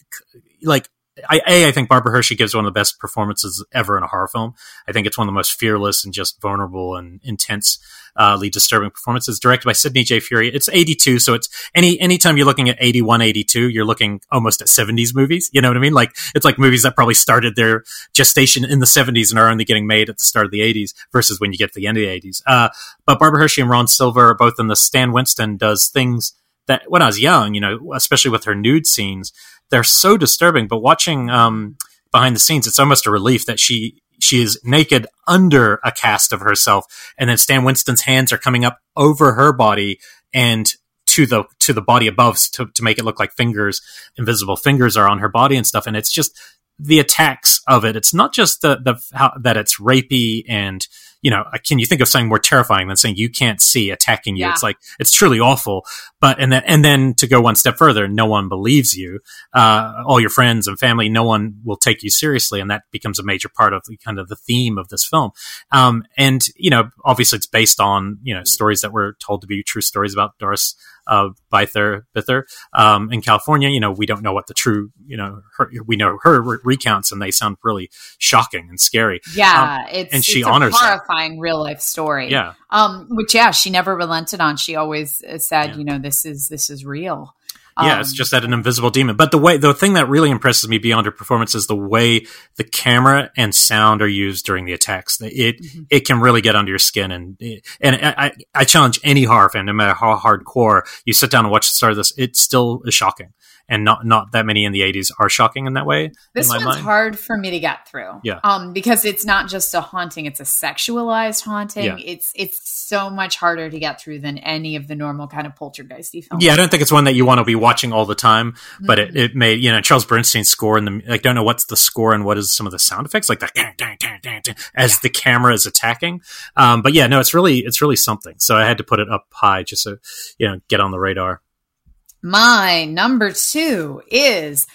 like. I, a, I think Barbara Hershey gives one of the best performances ever in a horror film. I think it's one of the most fearless and just vulnerable and intensely disturbing performances. Directed by Sidney J. Furie. It's 82, so it's any anytime you're looking at 81, 82, you're looking almost at 70s movies. You know what I mean? Like it's like movies that probably started their gestation in the 70s and are only getting made at the start of the 80s versus when you get to the end of the 80s. Uh, but Barbara Hershey and Ron Silver are both in the Stan Winston does things that when I was young, you know, especially with her nude scenes, they're so disturbing. But watching um, behind the scenes, it's almost a relief that she she is naked under a cast of herself, and then Stan Winston's hands are coming up over her body and to the to the body above to, to make it look like fingers, invisible fingers are on her body and stuff. And it's just the attacks of it. It's not just the the how, that it's rapey and you know, can you think of something more terrifying than saying you can't see attacking you? Yeah. It's like it's truly awful. But and then and then to go one step further, no one believes you. Uh, all your friends and family, no one will take you seriously, and that becomes a major part of the kind of the theme of this film. Um, and you know, obviously, it's based on you know stories that were told to be true stories about Doris uh, Bither Bither um, in California. You know, we don't know what the true you know her, we know her re- recounts, and they sound really shocking and scary. Yeah, it's and she it's honors horrifying real life story. Yeah. Um, which yeah, she never relented on. She always uh, said, Yeah. you know, this is this is real. Yeah, Um, it's just that an invisible demon. But the way, the thing that really impresses me beyond her performance is the way the camera and sound are used during the attacks. It Mhm. it can really get under your skin, and and I, I challenge any horror fan, no matter how hardcore, you sit down and watch the start of this, it still is shocking. And not not that many in the '80s are shocking in that way. This in my one's mind. hard for me to get through. Yeah. Um, because it's not just a haunting, it's a sexualized haunting. Yeah. It's it's so much harder to get through than any of the normal kind of poltergeisty films. Yeah, I don't think it's one that you want to be watching all the time, but Mm-hmm. it, it may, you know, Charles Bernstein's score and the, like, don't know what's the score and what is some of the sound effects, like the dang, dang, dang, dang, dang, as the camera is attacking. Um, but yeah, no, it's really, it's really something. So I had to put it up high just so, you know, get on the radar. My number two is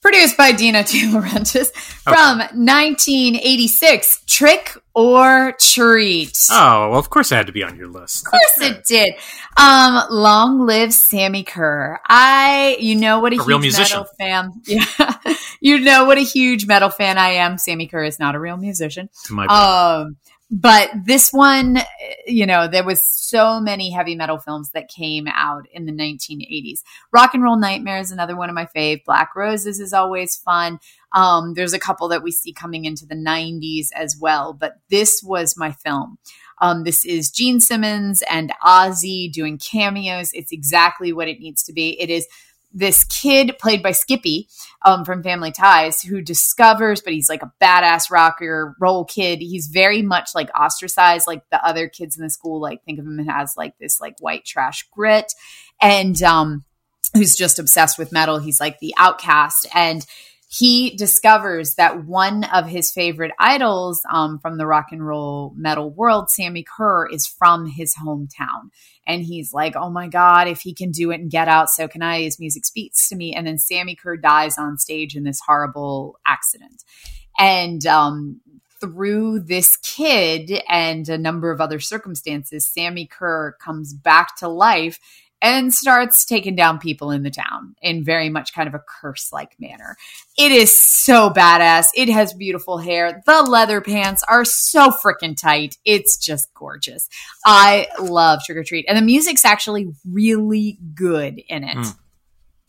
produced by Dino De Laurentiis from 1986, Trick or Treat. Oh, well, of course it had to be on your list. Of course it did. Um, long live Sammi Curr. I, you know what a, A huge real musician. metal fan. Yeah, you know what a huge metal fan I am. Sammi Curr is not a real musician. To My. Um, but this one, you know, there was so many heavy metal films that came out in the 1980s. Rock and Roll Nightmare is another one of my fave. Black Roses is always fun. Um, there's a couple that we see coming into the 90s as well, but this was my film. Um, this is Gene Simmons and Ozzy doing cameos. It's exactly what it needs to be. It is this kid played by Skippy um, from Family Ties who discovers, but he's like a badass rocker roll kid. He's very much like ostracized, like the other kids in the school. Like think of him as like this like white trash grit, and um, who's just obsessed with metal. He's like the outcast and he discovers that one of his favorite idols um, from the rock and roll metal world, Sammi Curr, is from his hometown. And he's like, oh my God, if he can do it and get out, so can I. His music speaks to me. And then Sammi Curr dies on stage in this horrible accident. And um, through this kid and a number of other circumstances, Sammi Curr comes back to life and starts taking down people in the town in very much kind of a curse like manner. It is so badass. It has beautiful hair. The leather pants are so freaking tight. It's just gorgeous. I love Trick or Treat. And the music's actually really good in it. Mm.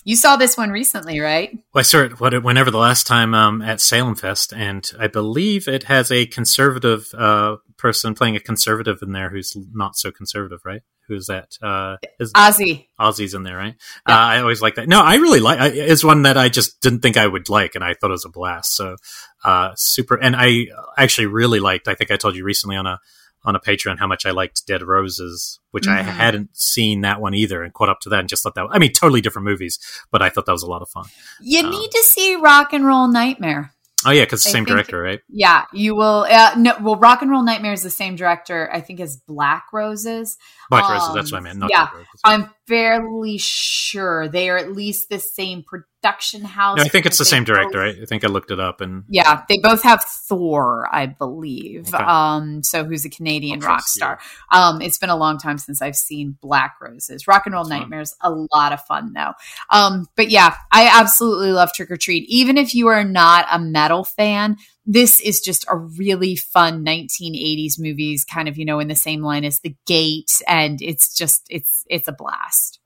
You saw this one recently, right? Well, I saw it whenever the last time um, at Salem Fest, and I believe it has a conservative uh, person playing a conservative in there who's not so conservative, right? Who's that? Uh, is, Ozzy. Ozzy's in there, right? Yeah. Uh, I always like that. No, I really like. It's one that I just didn't think I would like, and I thought it was a blast. So uh, super, and I actually really liked. I think I told you recently on a on a Patreon how much I liked Dead Roses, which mm-hmm. I hadn't seen that one either, and caught up to that and just thought that. I mean, totally different movies, but I thought that was a lot of fun. You um, need to see Rock and Roll Nightmare. Oh yeah, because the same director, right? Yeah, you will. Uh, no, well, Rock and Roll Nightmare is the same director. I think as Black Roses. Black um, Roses. That's what I meant. yeah, I'm fairly sure they are at least the same production house. No, I think it's the same director. Right? I think I looked it up, and yeah, they both have Thor, I believe. Okay. Um, so who's a Canadian rock star? Um, it's been a long time since I've seen Black Roses. Rock and Roll Nightmares, a lot of fun though. Um, but yeah, I absolutely love Trick or Treat. Even if you are not a metal fan, this is just a really fun 1980s movies kind of you know in the same line as the gate and it's just it's it's a blast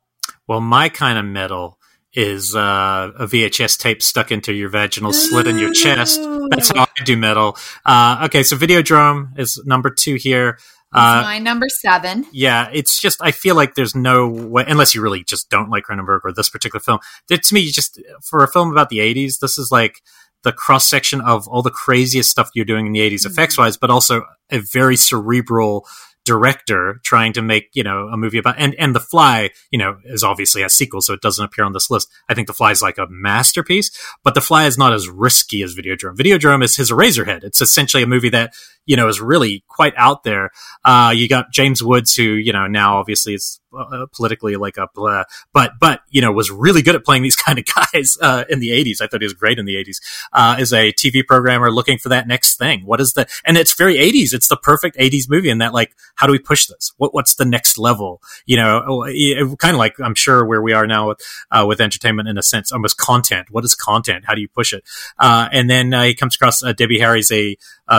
well my kind of metal is uh, a VHS tape stuck into your vaginal slit in your chest. That's how I do metal. Uh, okay, so Videodrome is number two here. Uh, my number seven. Yeah, it's just I feel like there's no way unless you really just don't like Cronenberg or this particular film. That to me, just for a film about the '80s, this is like the cross section of all the craziest stuff you're doing in the 80s mm-hmm. effects wise, but also a very cerebral director trying to make you know a movie about and and the fly you know is obviously a sequel so it doesn't appear on this list. I think the fly is like a masterpiece but the fly is not as risky as videodrome. Videodrome is his eraserhead. It's essentially a movie that you know is really quite out there. Uh, you got james woods who you know now obviously is uh, politically like a blah, but but you know was really good at playing these kind of guys uh, in the 80s i thought he was great in the 80s uh, as a tv programmer looking for that next thing. What is the and it's very 80s it's the perfect 80s movie in that like how do we push this? What, what's the next level? You know oh, kind of like i'm sure where we are now with uh, with entertainment in a sense almost content. What is content? How do you push it? Uh, and then uh, he comes across debbie harry's a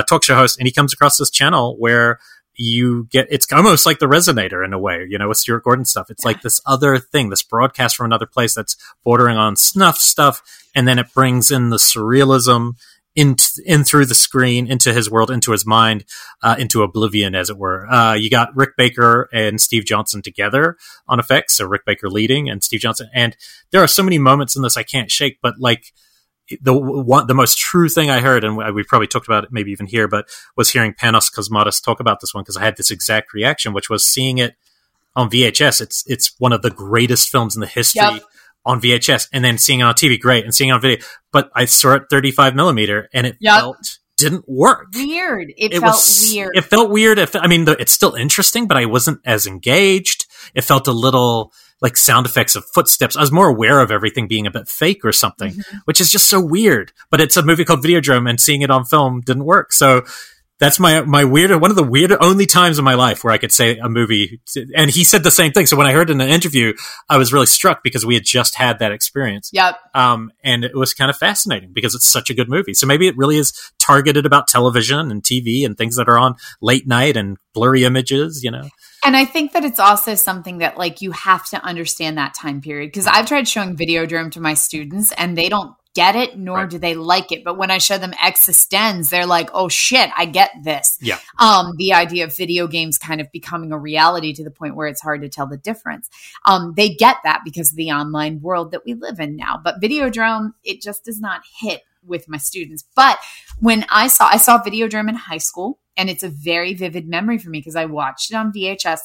talk show host and he comes across this channel where you get it's almost like the resonator in a way you know with stuart gordon stuff. It's like this other thing this broadcast from another place that's bordering on snuff stuff and then it brings in the surrealism in, in through the screen into his world into his mind uh, into oblivion as it were. Uh, you got rick baker and steve johnson together on effects so rick baker leading and steve johnson. And there are so many moments in this i can't shake but like the one, the most true thing I heard, and we probably talked about it maybe even here, but was hearing Panos Cosmatos talk about this one because I had this exact reaction, which was seeing it on VHS. It's it's one of the greatest films in the history yep. on VHS, and then seeing it on TV, great, and seeing it on video. But I saw it 35 millimeter, and it yep. felt didn't work. Weird. It, it felt was, weird. It felt weird. It, I mean, the, it's still interesting, but I wasn't as engaged. It felt a little like sound effects of footsteps. I was more aware of everything being a bit fake or something, mm-hmm. which is just so weird. But it's a movie called Videodrome and seeing it on film didn't work. So that's my my weird one of the weird only times in my life where I could say a movie. And he said the same thing. So when I heard in an interview, I was really struck because we had just had that experience. Yep. Um, and it was kind of fascinating because it's such a good movie. So maybe it really is targeted about television and TV and things that are on late night and blurry images. You know. And I think that it's also something that like you have to understand that time period because I've tried showing Videodrome to my students and they don't get it nor Right. do they like it. But when I show them Existenz, they're like, "Oh shit, I get this." Yeah. Um, the idea of video games kind of becoming a reality to the point where it's hard to tell the difference. Um, they get that because of the online world that we live in now. But Videodrome, it just does not hit with my students. But when I saw I saw Videodrome in high school, and it's a very vivid memory for me because I watched it on VHS.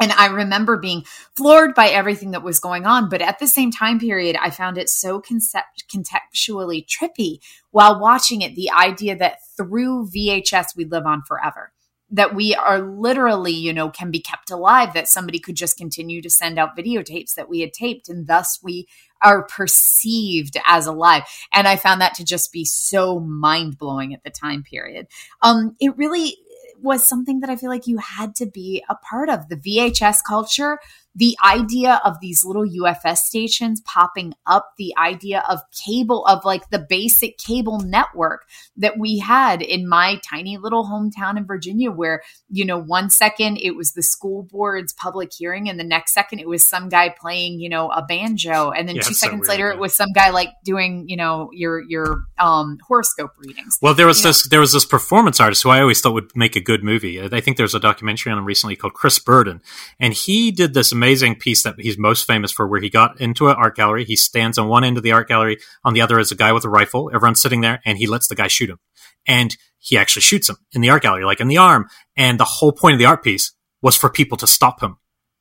And I remember being floored by everything that was going on. But at the same time period, I found it so concept- contextually trippy while watching it. The idea that through VHS, we live on forever. That we are literally, you know, can be kept alive, that somebody could just continue to send out videotapes that we had taped, and thus we are perceived as alive. And I found that to just be so mind blowing at the time period. Um, it really was something that I feel like you had to be a part of the VHS culture. The idea of these little UHF stations popping up, the idea of cable, of like the basic cable network that we had in my tiny little hometown in Virginia, where, you know, one second it was the school board's public hearing, and the next second it was some guy playing, you know, a banjo. And then Yeah, two it's so seconds later it was some guy like doing, you know, your, your, um, horoscope readings. Well, there was You know- this there was this performance artist who I always thought would make a good movie. I think there's a documentary on him recently called Chris Burden, and he did this amazing piece that he's most famous for, where he got into an art gallery. He stands on one end of the art gallery, on the other is a guy with a rifle. Everyone's sitting there, and he lets the guy shoot him, and he actually shoots him in the art gallery, like in the arm. And the whole point of the art piece was for people to stop him.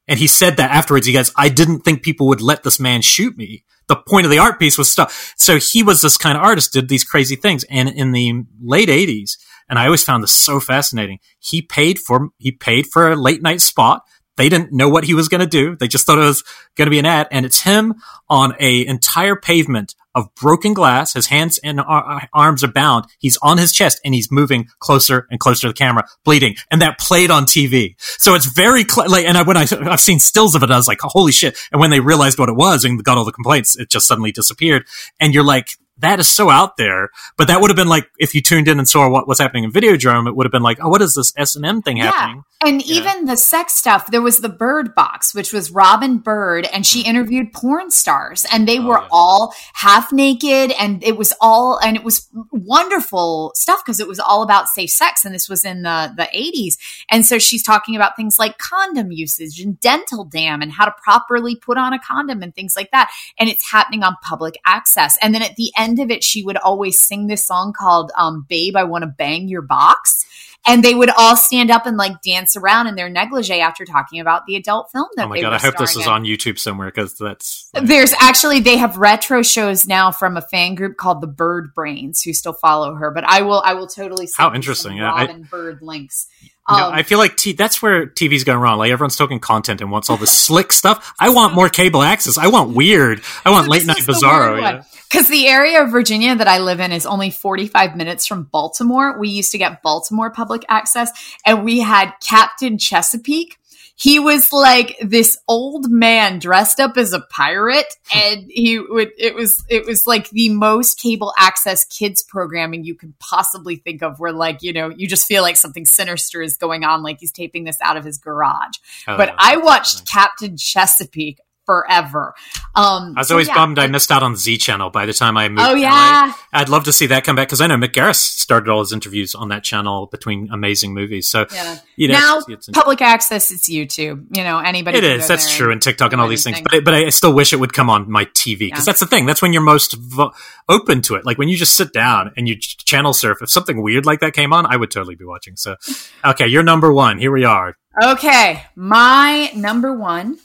And he said that afterwards. He goes, I didn't think people would let this man shoot me. The point of the art piece was stop. So he was this kind of artist, did these crazy things. And in the late eighties, and I always found this so fascinating, he paid for, he paid for a late night spot. They didn't know what he was going to do. They just thought it was going to be an ad. And it's him on a entire pavement of broken glass. His hands and ar- arms are bound. He's on his chest and he's moving closer and closer to the camera, bleeding. And that played on TV. So it's very cl- like, and I, when I, I've seen stills of it, I was like, holy shit. And when they realized what it was and got all the complaints, it just suddenly disappeared. And you're like, that is so out there. But that would have been like, if you tuned in and saw what was happening in Videodrome, it would have been like, oh, what is this S&M thing happening? And Yeah. even the sex stuff, there was the Bird Box, which was Robin Byrd, and she interviewed porn stars, and they Mm. Oh, were yeah. all half naked, and it was all, and it was wonderful stuff because it was all about safe sex, and this was in the the eighties, and so she's talking about things like condom usage and dental dam, and how to properly put on a condom and things like that, and it's happening on public access. And then at the end of it, she would always sing this song called um, "Babe, I Want to Bang Your Box." and they would all stand up and like dance around in their negligee after talking about the adult film that Oh my god! I hope this is starring on YouTube somewhere because that's in. There's actually they have retro shows now from a fan group called the Bird Brains who still follow her, but I will I will totally How interesting. some Yeah, I- Robin Byrd links. Um, I feel like t- that's where TV's going wrong. Like everyone's talking content and wants all the slick stuff. I want more cable access. I want weird. I want late night bizarro. Yeah. Because the area of Virginia that I live in is only 45 minutes from Baltimore. We used to get Baltimore public access, and we had Captain Chesapeake. He was like this old man dressed up as a pirate, and he would. It was it was like the most cable access kids programming you could possibly think of. Where like you know you just feel like something sinister is going on, like he's taping this out of his garage. Oh, but I watched interesting. Captain Chesapeake forever. Um, I was so always yeah. bummed I missed out on Z Channel by the time I moved. Oh yeah. LA. I'd love to see that come back because I know Mick Garris started all his interviews on that channel between amazing movies. So Yeah. you know, now it's, it's public access, it's YouTube. You know, anybody. It is. That's true, and TikTok and all these things. But I, but I still wish it would come on my TV because Yeah. that's the thing. That's when you're most vo- open to it. Like when you just sit down and you channel surf. If something weird like that came on, I would totally be watching. So, okay, you're number one. Here we are. Okay, my number one.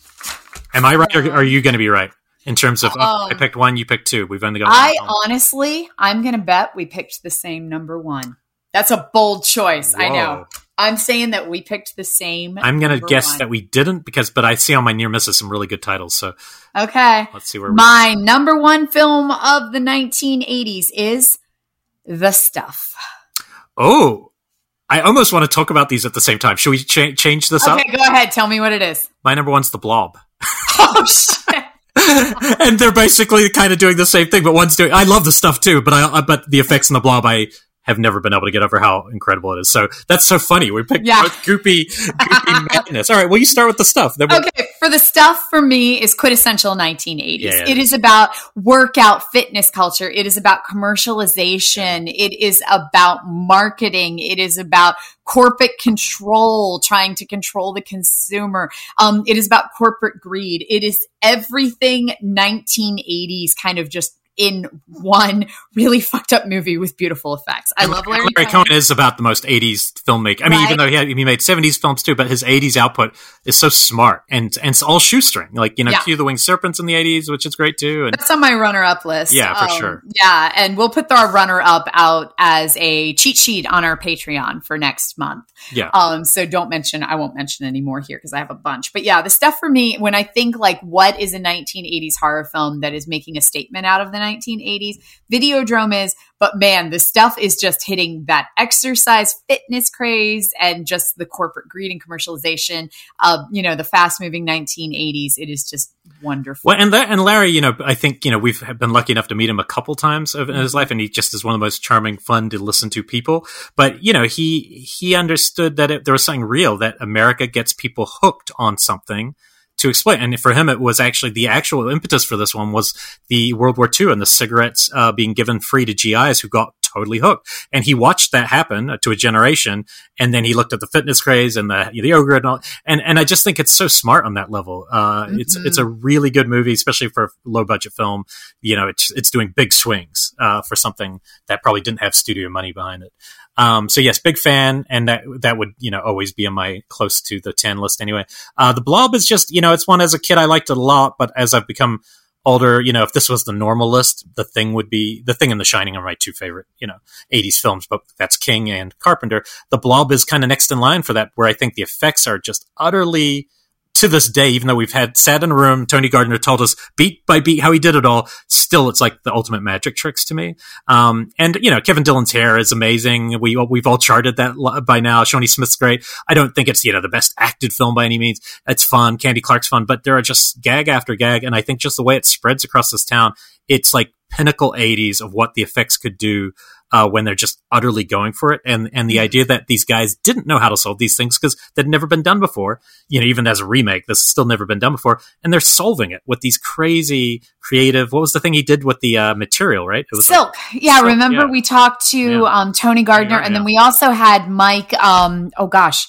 Am I right, or are you going to be right in terms of? oh, I Um, picked one, you picked two. We've only got. I one. honestly, I'm gonna bet we picked the same number one. That's a bold choice. I know. I'm saying that we picked the same. I'm going to guess one. that we didn't because, but I see on my near misses some really good titles. So Okay. let's see where. My number one film of the 1980s is The Stuff. Oh, I almost want to talk about these at the same time. Should we cha- change this up? Okay, go ahead. Tell me what it is. My number one's The Blob. Oh shit. and they're basically kind of doing the same thing, but one's doing. I love the stuff too, but I but the effects in the blob I have never been able to get over how incredible it is. So that's so funny. We picked Yeah. both goopy, goopy madness. All right, well, you start with the stuff. Then we'll- Okay, for the stuff for me is quintessential 1980s. Yeah, yeah. It is about workout fitness culture. It is about commercialization. It is about marketing. It is about corporate control, trying to control the consumer. Um, it is about corporate greed. It is everything 1980s kind of just in one really fucked up movie with beautiful effects. I love Larry, Larry Cohen. Cohen is about the most 80s filmmaker. I mean, even though he, had, he made 70s films too, but his 80s output is so smart and and it's all shoestring. Like, you know, Yeah. Q the Winged Serpents in the 80s, which is great too. And That's on my runner up list. Yeah, for sure. Yeah, and we'll put our runner up out as a cheat sheet on our Patreon for next month. yeah. Um, so don't mention, I won't mention any more here because I have a bunch. But yeah, the stuff for me, when I think like what is a 1980s horror film that is making a statement out of the 1980s, Videodrome is, but man, the stuff is just hitting that exercise fitness craze and just the corporate greed and commercialization of, you know, the fast moving 1980s. It is just wonderful. Well, and that, and Larry, you know, I think you know we've been lucky enough to meet him a couple times in his life, and he just is one of the most charming, fun to listen to people. But you know, he he understood that it, there was something real that America gets people hooked on something to explain. And for him, it was actually the actual impetus for this one was the World War II and the cigarettes uh, being given free to GIs who got totally hooked. And he watched that happen to a generation, and then he looked at the fitness craze and the the yogurt and all. And and I just think it's so smart on that level. Uh, It's Mhm. it's a really good movie, especially for a low budget film. You know, it's it's doing big swings uh, for something that probably didn't have studio money behind it. Um, so yes, big fan, and that that would you know always be on my close to the ten list anyway. Uh, the Blob is just you know it's one as a kid I liked it a lot, but as I've become older, you know, if this was the normal list, the thing would be the thing and The Shining are my two favorite you know '80s films, but that's King and Carpenter. The Blob is kind of next in line for that, where I think the effects are just utterly to this day, even though we've had sat in a room, Tony Gardner told us beat by beat how he did it all. Still, it's like the ultimate magic tricks to me. Um, and you know, Kevin Dillon's hair is amazing. We we've all charted that by now. Shawnee Smith's great. I don't think it's you know the best acted film by any means. It's fun. Candy Clark's fun, but there are just gag after gag, and I think just the way it spreads across this town, it's like pinnacle '80s of what the effects could do uh, when they're just utterly going for it. And and the idea that these guys didn't know how to solve these things because they'd never been done before. You know, even as a remake, this has still never been done before, and they're solving it with these crazy creative. What was the thing he did with the uh, material? Right? It was like- Silk. yeah, Silk, remember yeah. we talked to Yeah. um, Tony Gardner, Gardner, and then we also had Mike. Um, oh gosh,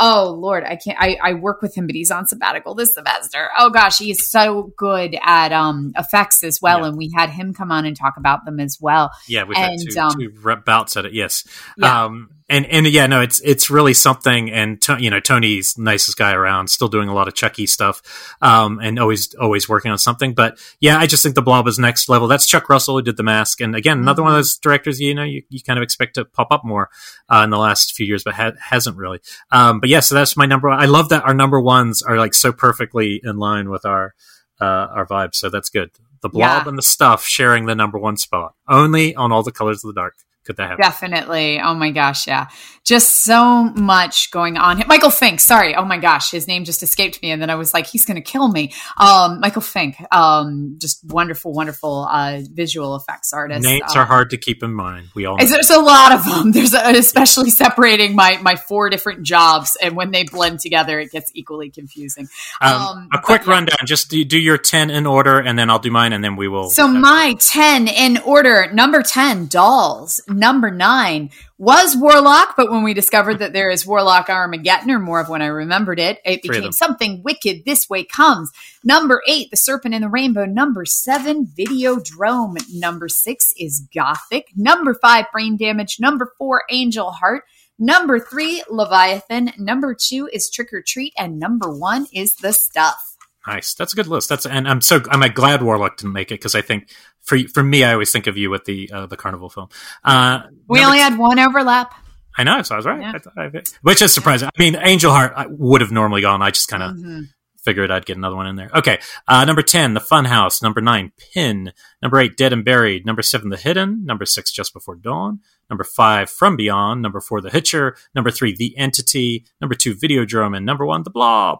oh Lord, I can't. I, I work with him, but he's on sabbatical this semester. Oh gosh, he is so good at um, effects as well, Yeah. and we had him come on and talk about them as well. yeah, we've and, had two, um, two bouts at it. Yes. Yeah. Um, and and yeah, no, it's it's really something. And to, you know, Tony's nicest guy around, still doing a lot of Chucky stuff, um, and always always working on something. But yeah, I just think the Blob is next level. That's Chuck Russell who did the Mask, and again, another one of Mhm. those directors. You know, you, you kind of expect to pop up more uh, in the last few years, but ha- hasn't really. Um, but yeah, so that's my number. one. I love that our number ones are like so perfectly in line with our uh, our vibe. So that's good. The Blob Yeah. and the Stuff sharing the number one spot, only on All the Colors of the Dark. Could that happen? Definitely. Oh my gosh, yeah. Just so much going on. Michael Fink, sorry. Oh my gosh, his name just escaped me and then I was like he's going to kill me. Um Michael Fink, um just wonderful wonderful uh visual effects artist. Names Uh, are hard to keep in mind. We all know. There's a lot of them. There's a, especially separating my my four different jobs, and when they blend together, it gets equally confusing. Um, um, a quick but rundown. Just do, do your ten in order, and then I'll do mine, and then we will. So my 10 in order, number 10, Dolls. Number 9 was Warlock, but when we discovered that there is Warlock Armageddon, or more of when I remembered it, it Three became something wicked. This way comes. Number 8, The Serpent and the Rainbow. Number 7, Videodrome. Number 6 is Gothic. Number 5, Brain Damage. Number 4, Angel Heart. Number 3, Leviathan. Number 2 is Trick or Treat. And number 1 is The Stuff. Nice. That's a good list. That's and I'm so I'm glad Warlock didn't make it because I think for for me, I always think of you with the uh, the Carnival film. Uh, We only had one overlap. I know, so I was right. Yeah. I I- which is surprising. I mean, Angel Heart I would have normally gone. I just kind of Mhm. figured I'd get another one in there. Okay, uh, number ten, The Funhouse. Number nine, Pin. Number eight, Dead and Buried. Number seven, The Hidden. Number six, Just Before Dawn. Number five, From Beyond. Number four, The Hitcher. Number three, The Entity. Number two, Videodrome. And number one, The Blob.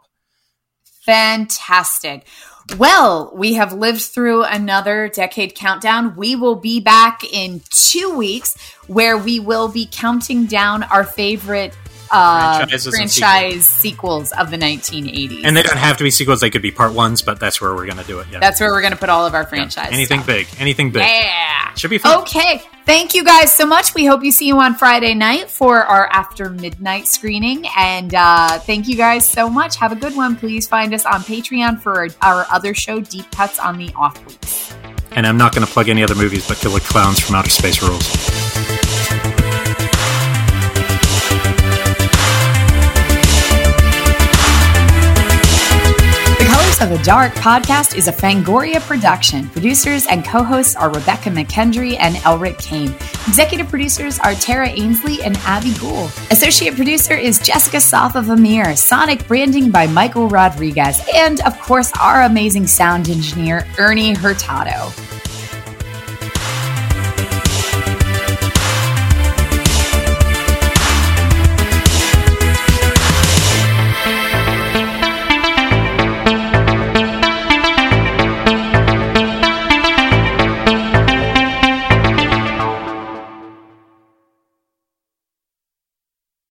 Fantastic. Well, we have lived through another decade countdown. We will be back in two weeks where we will be counting down our favorite uh, franchise sequels. of the 1980s. And they don't have to be sequels; they could be part ones. But that's where we're going to do it. Yeah, that's where we're going to put all of our franchise. Yeah. Anything stuff. big, anything big. Yeah, should be fun. Okay, thank you guys so much. We hope you see you on Friday night for our after midnight screening, and uh, thank you guys so much. Have a good one. Please find us on Patreon for our, our other show, Deep Cuts on the Off Weeks. And I'm not going to plug any other movies, but Killer Clowns from Outer Space rules. Of the Dark podcast is a Fangoria production. Producers and co hosts are Rebecca McKendry and Elric Kane. Executive producers are Tara Ainsley and Abby Gould. Associate producer is Jessica Soth of Amir. Sonic branding by Michael Rodriguez. And of course, our amazing sound engineer, Ernie Hurtado.